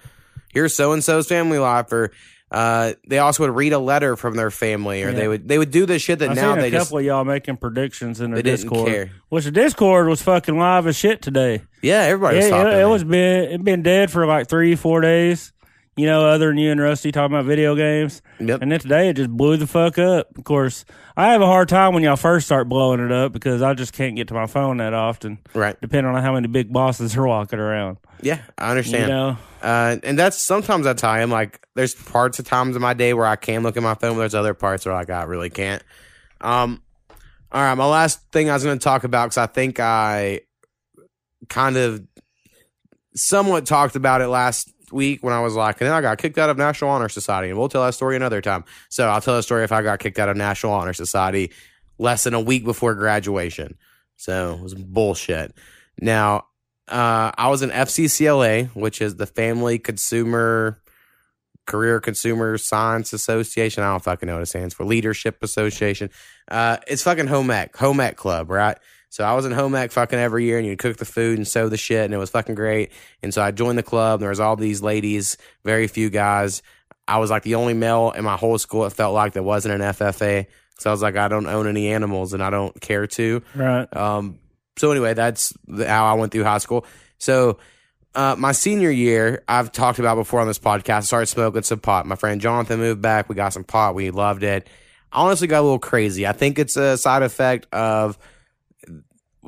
here's so and so's family life or. Uh, they also would read a letter from their family, or Yeah. they would they would do this shit that I've now seen a they couple just of y'all making predictions in the Discord. care. Which the Discord was fucking live as shit today. Yeah, everybody was It, talking. it, it was been it been dead for like three four days. You know, other than you and Rusty talking about video games, Yep. and then today it just blew the fuck up. Of course, I have a hard time when y'all first start blowing it up because I just can't get to my phone that often, right. depending on how many big bosses are walking around. Yeah, I understand. You know, Uh, and that's sometimes that's how I am. Like, there's parts of times in my day where I can look at my phone. But there's other parts where like I really can't. Um, all right, my last thing I was going to talk about because I think I kind of somewhat talked about it last week when I was like, and then I got kicked out of National Honor Society, and we'll tell that story another time. So I'll tell a story if I got kicked out of National Honor Society less than a week before graduation. So it was bullshit. Now, uh, I was in FCCLA, which is the Family Consumer Career Consumer Science Association. I don't fucking know what it stands for. Leadership Association. Uh, it's fucking home ec, home ec club, right? So I was in home ec fucking every year, and you'd cook the food and sew the shit, and it was fucking great. And so I joined the club. And there was all these ladies, very few guys. I was like the only male in my whole school. It felt like there wasn't an FFA. So I was like, I don't own any animals, and I don't care to. right? Um, so anyway, that's how I went through high school. So uh, my senior year, I've talked about before on this podcast. I started smoking some pot. My friend Jonathan moved back. We got some pot. We loved it. I honestly got a little crazy. I think it's a side effect of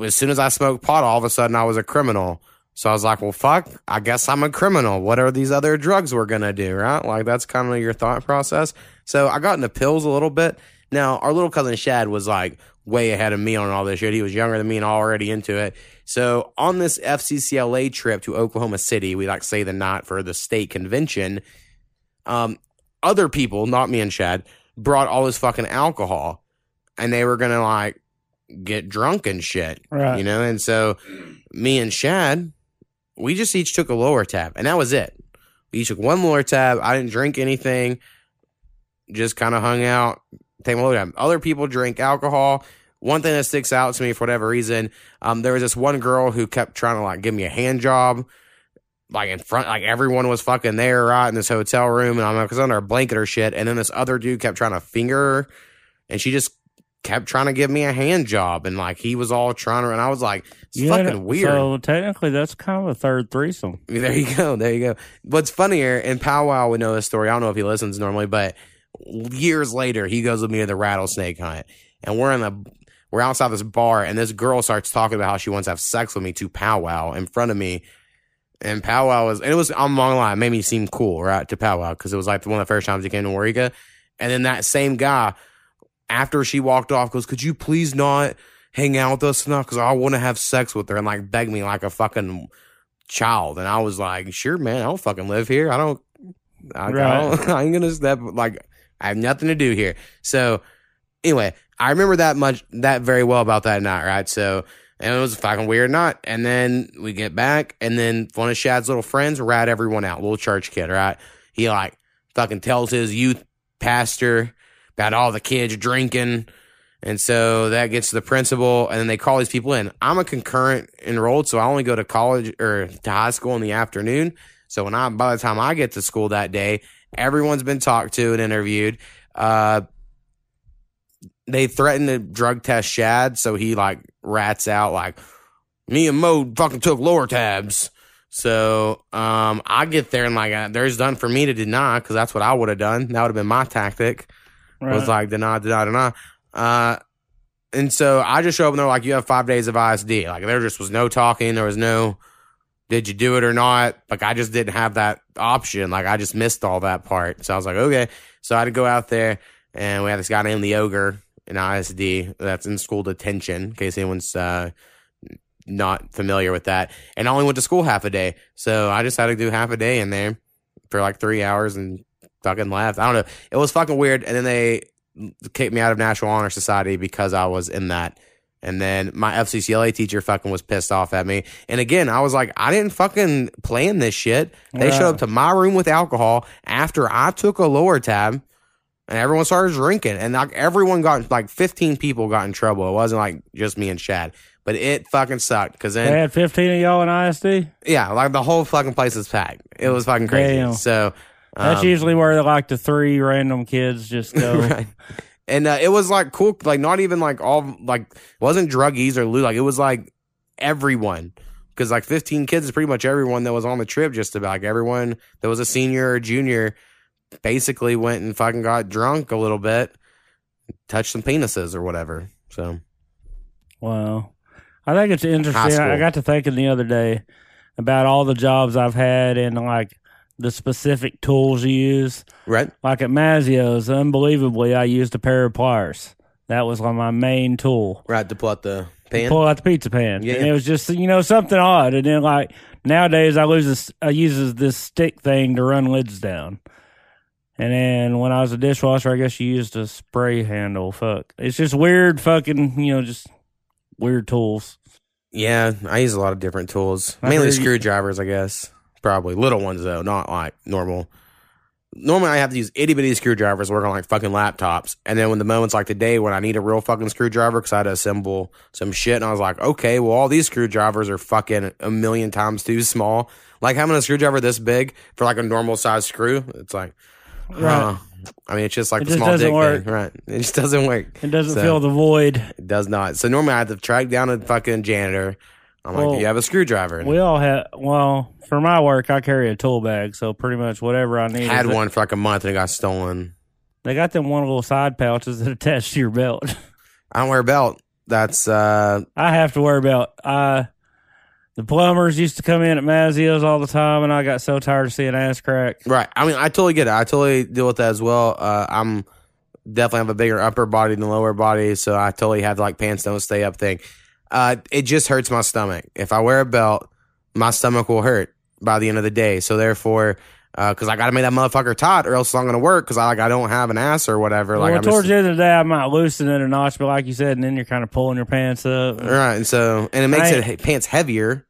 as soon as I smoked pot, all of a sudden I was a criminal. So I was like, well, fuck, I guess I'm a criminal. What are these other drugs we're going to do, right? Like, that's kind of your thought process. So I got into pills a little bit. Now, our little cousin Shad was like way ahead of me on all this shit. He was younger than me and already into it. So on this FCCLA trip to Oklahoma City, we like say the night for the state convention. Um, other people, not me and Shad, brought all this fucking alcohol, and they were gonna like get drunk and shit, Right. you know. And so me and Shad, we just each took a Lortab, and that was it. We each took one Lortab. I didn't drink anything, just kind of hung out, take a Lortab. Other people drink alcohol one thing that sticks out to me for whatever reason, um, there was this one girl who kept trying to like give me a hand job, like in front, like everyone was fucking there, right in this hotel room, and I'm like, was under a blanket or shit, and then this other dude kept trying to finger her, and she just kept trying to give me a hand job, and like he was all trying to, and I was like, it's Yeah, fucking weird. So technically, that's kind of a third threesome. There you go. There you go. What's funnier, and Powwow would know this story. I don't know if he listens normally, but years later, he goes with me to the rattlesnake hunt, and we're in the we're outside this bar, and this girl starts talking about how she wants to have sex with me to Powwow in front of me. And Powwow was, and it was, I'm not lie, it made me seem cool, right, to Powwow, because it was like one of the first times he came to Waurika. And then that same guy, after she walked off, goes, Could you please not hang out with us enough? Because I want to have sex with her and like beg me like a fucking child. And I was like, Sure, man, I don't fucking live here. I don't, I, I, don't, I ain't gonna step, like, I have nothing to do here. So, anyway, I remember that much, that very well about that night, right? So, and it was a fucking weird night. And then we get back, and then one of Shad's little friends rat everyone out, little church kid, right? He like fucking tells his youth pastor about all the kids drinking. And so that gets to the principal, and then they call these people in. I'm a concurrent enrolled, so I only go to college or to high school in the afternoon. So when I, by the time I get to school that day, everyone's been talked to and interviewed. Uh, they threatened to drug test Shad, so he like rats out like me and Mo fucking took Lortabs. So um, I get there and like there's done for me to deny because that's what I would have done. That would have been my tactic. Was like deny, deny, deny. Uh, and so I just show up and they're like, you have five days of ISD. Like there just was no talking. There was no, did you do it or not? Like I just didn't have that option. Like I just missed all that part. So I was like, okay. So I had to go out there and we had this guy named the Ogre in ISD that's in school detention in case anyone's, uh, not familiar with that. And I only went to school half a day. So I just had to do half a day in there for like three hours and fucking left. I don't know. It was fucking weird. And then they kicked me out of National Honor Society because I was in that. And then my FCCLA teacher fucking was pissed off at me. And again, I was like, I didn't fucking plan this shit. They Yeah. showed up to my room with alcohol after I took a Lortab and everyone started drinking. And like everyone got like 15 people got in trouble. It wasn't like just me and Shad, But it fucking sucked because then They had 15 of y'all in ISD? yeah, like the whole fucking place is packed. It was fucking crazy. Damn. So That's um, usually where like the three random kids just go. right. And uh, it was like cool, like not even like all like wasn't druggies or loot, like it was like everyone. Because like 15 kids is pretty much everyone that was on the trip. Just about like everyone that was a senior or junior basically went and fucking got drunk a little bit, touched some penises or whatever. So Wow. I think it's interesting. I got to thinking the other day about all the jobs I've had and like the specific tools you use. right, Like at Mazzio's, unbelievably, I used a pair of pliers. That was like my main tool. right to pull out the pan. Pull out the pizza pan. Yeah. And it was just, you know, something odd. And then like nowadays I lose this, I use this stick thing to run lids down. And then when I was a dishwasher, I guess you used a spray handle. Fuck. It's just weird fucking, you know, just weird tools. Yeah, I use a lot of different tools, mainly screwdrivers, I guess. Probably little ones though, not like normal. Normally, I have to use itty bitty screwdrivers, working on like fucking laptops, and then when the moments like today when I need a real fucking screwdriver because I had to assemble some shit, and I was like, okay, well all these screwdrivers are fucking a million times too small. Like having a screwdriver this big for like a normal size screw, it's like, huh. I mean, it's just like It the just small doesn't dick work. thing, right? It just doesn't work. It doesn't So- fill the void. It does not. So normally I have to track down a fucking janitor. I'm like, Well, do you have a screwdriver? And We all have, well, for my work, I carry a tool bag. So pretty much whatever I need. had one for like a month and it got stolen. They got them one little side pouches that attach to your belt. I don't wear a belt. That's uh I have to worry about. Uh, the plumbers used to come in at Mazzio's all the time, and I got so tired of seeing ass crack. right. I mean, I totally get it. I totally deal with that as well. Uh, I'm definitely have a bigger upper body than lower body, so I totally have like pants don't stay up thing. Uh, it just hurts my stomach. If I wear a belt, my stomach will hurt by the end of the day. So therefore, because I got to make that motherfucker taut, or else it's not going to work. Because I like I don't have an ass or whatever. Like well, I'm towards just, the end of the day, I might loosen it a notch, but like you said, and then you're kind of pulling your pants up. Right, and so and it makes I- it pants heavier,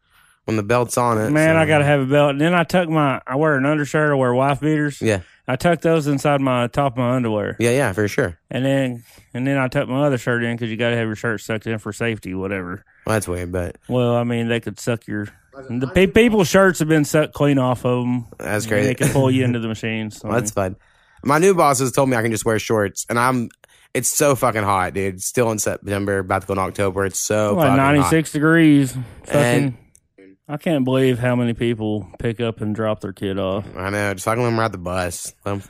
when the belt's on it. Man, so- I gotta have a belt. And then I tuck my. I wear an undershirt. I wear wife beaters. Yeah, I tuck those inside my top of my underwear, yeah, yeah, for sure. and then and then I tuck my other shirt in because you gotta have your shirt sucked in for safety, whatever. Well, that's weird, but Well, I mean, they could suck your. The pe- people's shirts have been sucked clean off of them. that's crazy. They can pull you into the machines. So, Well, that's fun. My new bosses told me I can just wear shorts, and I'm. It's so fucking hot, dude. Still in September, about to go in October. It's so like fucking ninety hot. six degrees. Fucking. And- I can't believe how many people pick up and drop their kid off. I know. Just like them ride the bus. Um,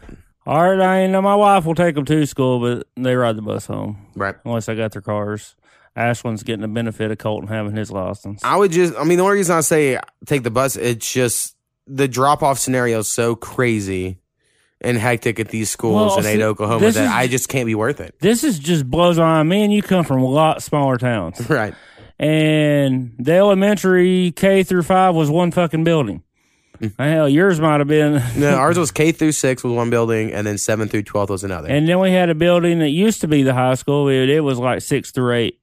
All right, I know my wife will take them to school, but they ride the bus home right. unless I got their cars. Ashland's getting the benefit of Colton having his license. I would just. I mean, the only reason I say take the bus, it's just the drop off scenario is so crazy and hectic at these schools Well, in Ada, Oklahoma that is- I just can't be worth it. This is just blows my mind. Me and you come from a lot smaller towns, Right. And the elementary K through five was one fucking building. Mm. Hell, yours might have been. No, ours was K through six was one building, and then seven through twelve was another. And then we had a building that used to be the high school. It, it was like six through eight.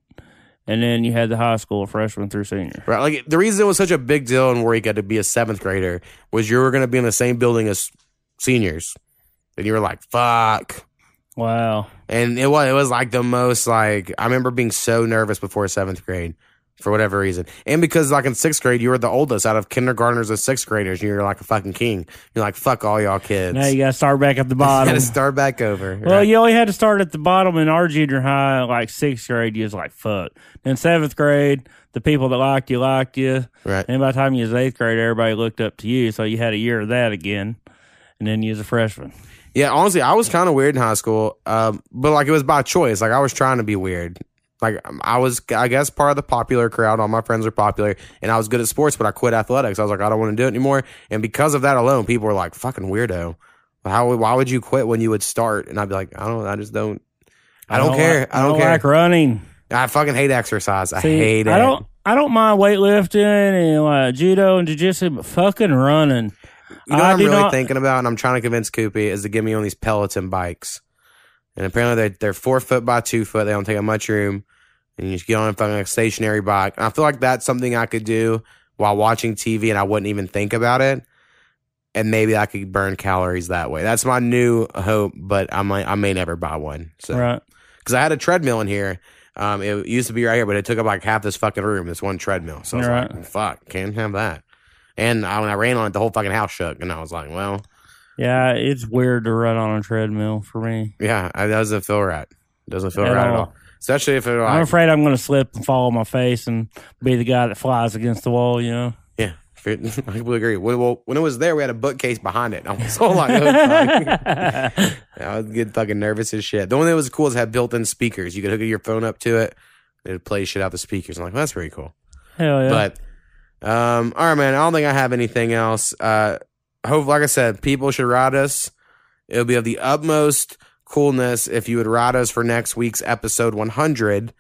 And then you had the high school, freshman through senior. Right. Like the reason it was such a big deal in Eureka to be a seventh grader was you were going to be in the same building as seniors, and you were like, "Fuck." Wow. And it was it was like the most like I remember being so nervous before seventh grade for whatever reason, and because like in sixth grade you were the oldest out of kindergartners and sixth graders, and you're like a fucking king. You're like, "Fuck all y'all kids." Now you got to start back at the bottom. got bottom. to start back over. Well, right? you only had to start at the bottom in our junior high, like sixth grade. You was like, fuck. Then seventh grade, the people that liked you liked you. right. And by the time you was eighth grade, everybody looked up to you. So you had a year of that again. And then you was a freshman. Yeah, honestly, I was kind of weird in high school, um, but like it was by choice. Like I was trying to be weird. Like um, I was, I guess, part of the popular crowd. All my friends were popular, and I was good at sports, but I quit athletics. I was like, I don't want to do it anymore. And because of that alone, people were like, "Fucking weirdo." How? Why would you quit when you would start? And I'd be like, I don't. I just don't. I don't, care. like- I don't, care. like running. I fucking hate exercise. I See, hate it. I don't. I don't mind weightlifting and like judo and jiu-jitsu, but fucking running. You know what I I'm really not- thinking about, and I'm trying to convince Koopy is to give me one of these Peloton bikes. And apparently they're they're four foot by two foot. They don't take up much room, and you just get on a fucking stationary bike. And I feel like that's something I could do while watching TV, and I wouldn't even think about it. And maybe I could burn calories that way. That's my new hope, but I might I may never buy one. So Right. because I had a treadmill in here. Um, it used to be right here, but it took up like half this fucking room. This one treadmill. So I was Right. like, "Fuck, can't have that." And I, when I ran on it, the whole fucking house shook, and I was like, "Well, Yeah, it's weird to run on a treadmill for me. yeah, it doesn't feel right. It doesn't feel At right at all. all. Especially if it I'm afraid I'm going to slip and fall on my face and be the guy that flies against the wall. You know. yeah, if it- I completely agree. When, well, when it was there, we had a bookcase behind it. I was so like, oh, fuck. I was getting fucking nervous as shit. The one that was cool is it had built-in speakers. You could hook your phone up to it. It would play shit out the speakers. I'm like, well, that's pretty cool. Hell yeah. But um, all right, man. I don't think I have anything else. Uh, hope, like I said, people should ride us. It'll be of the utmost coolness if you would ride us for next week's episode 100.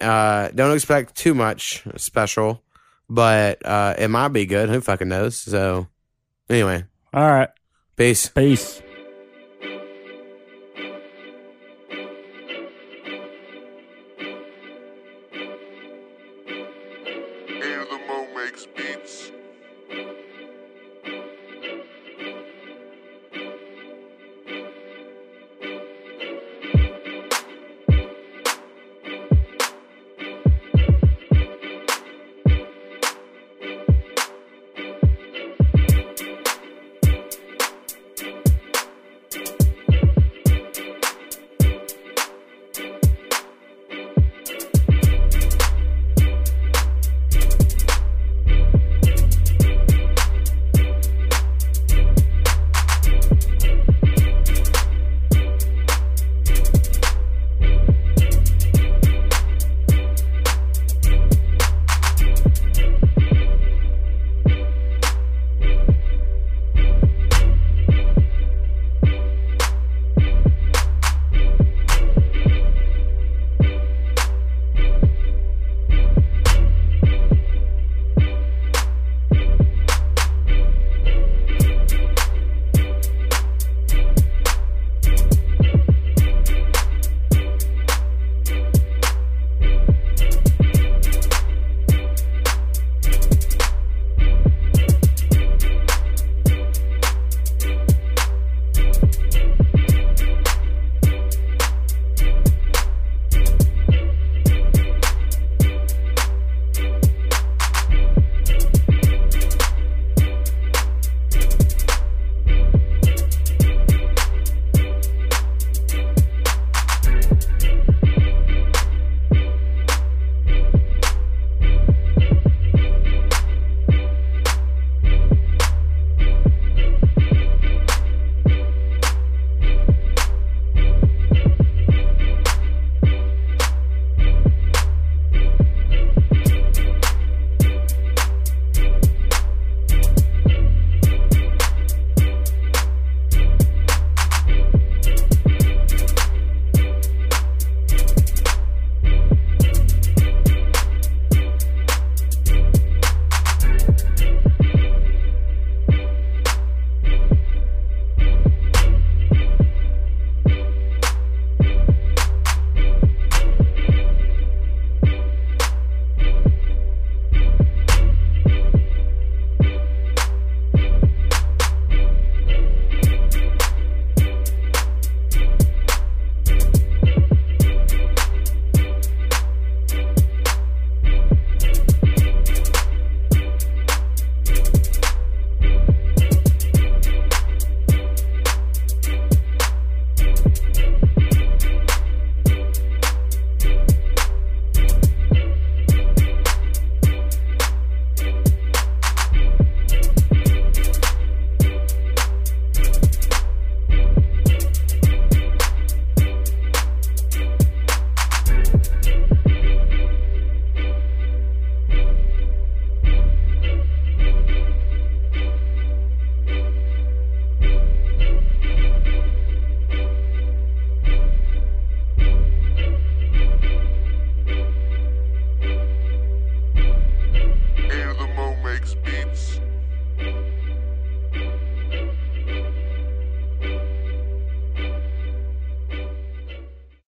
Uh, don't expect too much special, but uh, it might be good. Who fucking knows? So, anyway, All right. peace. Peace.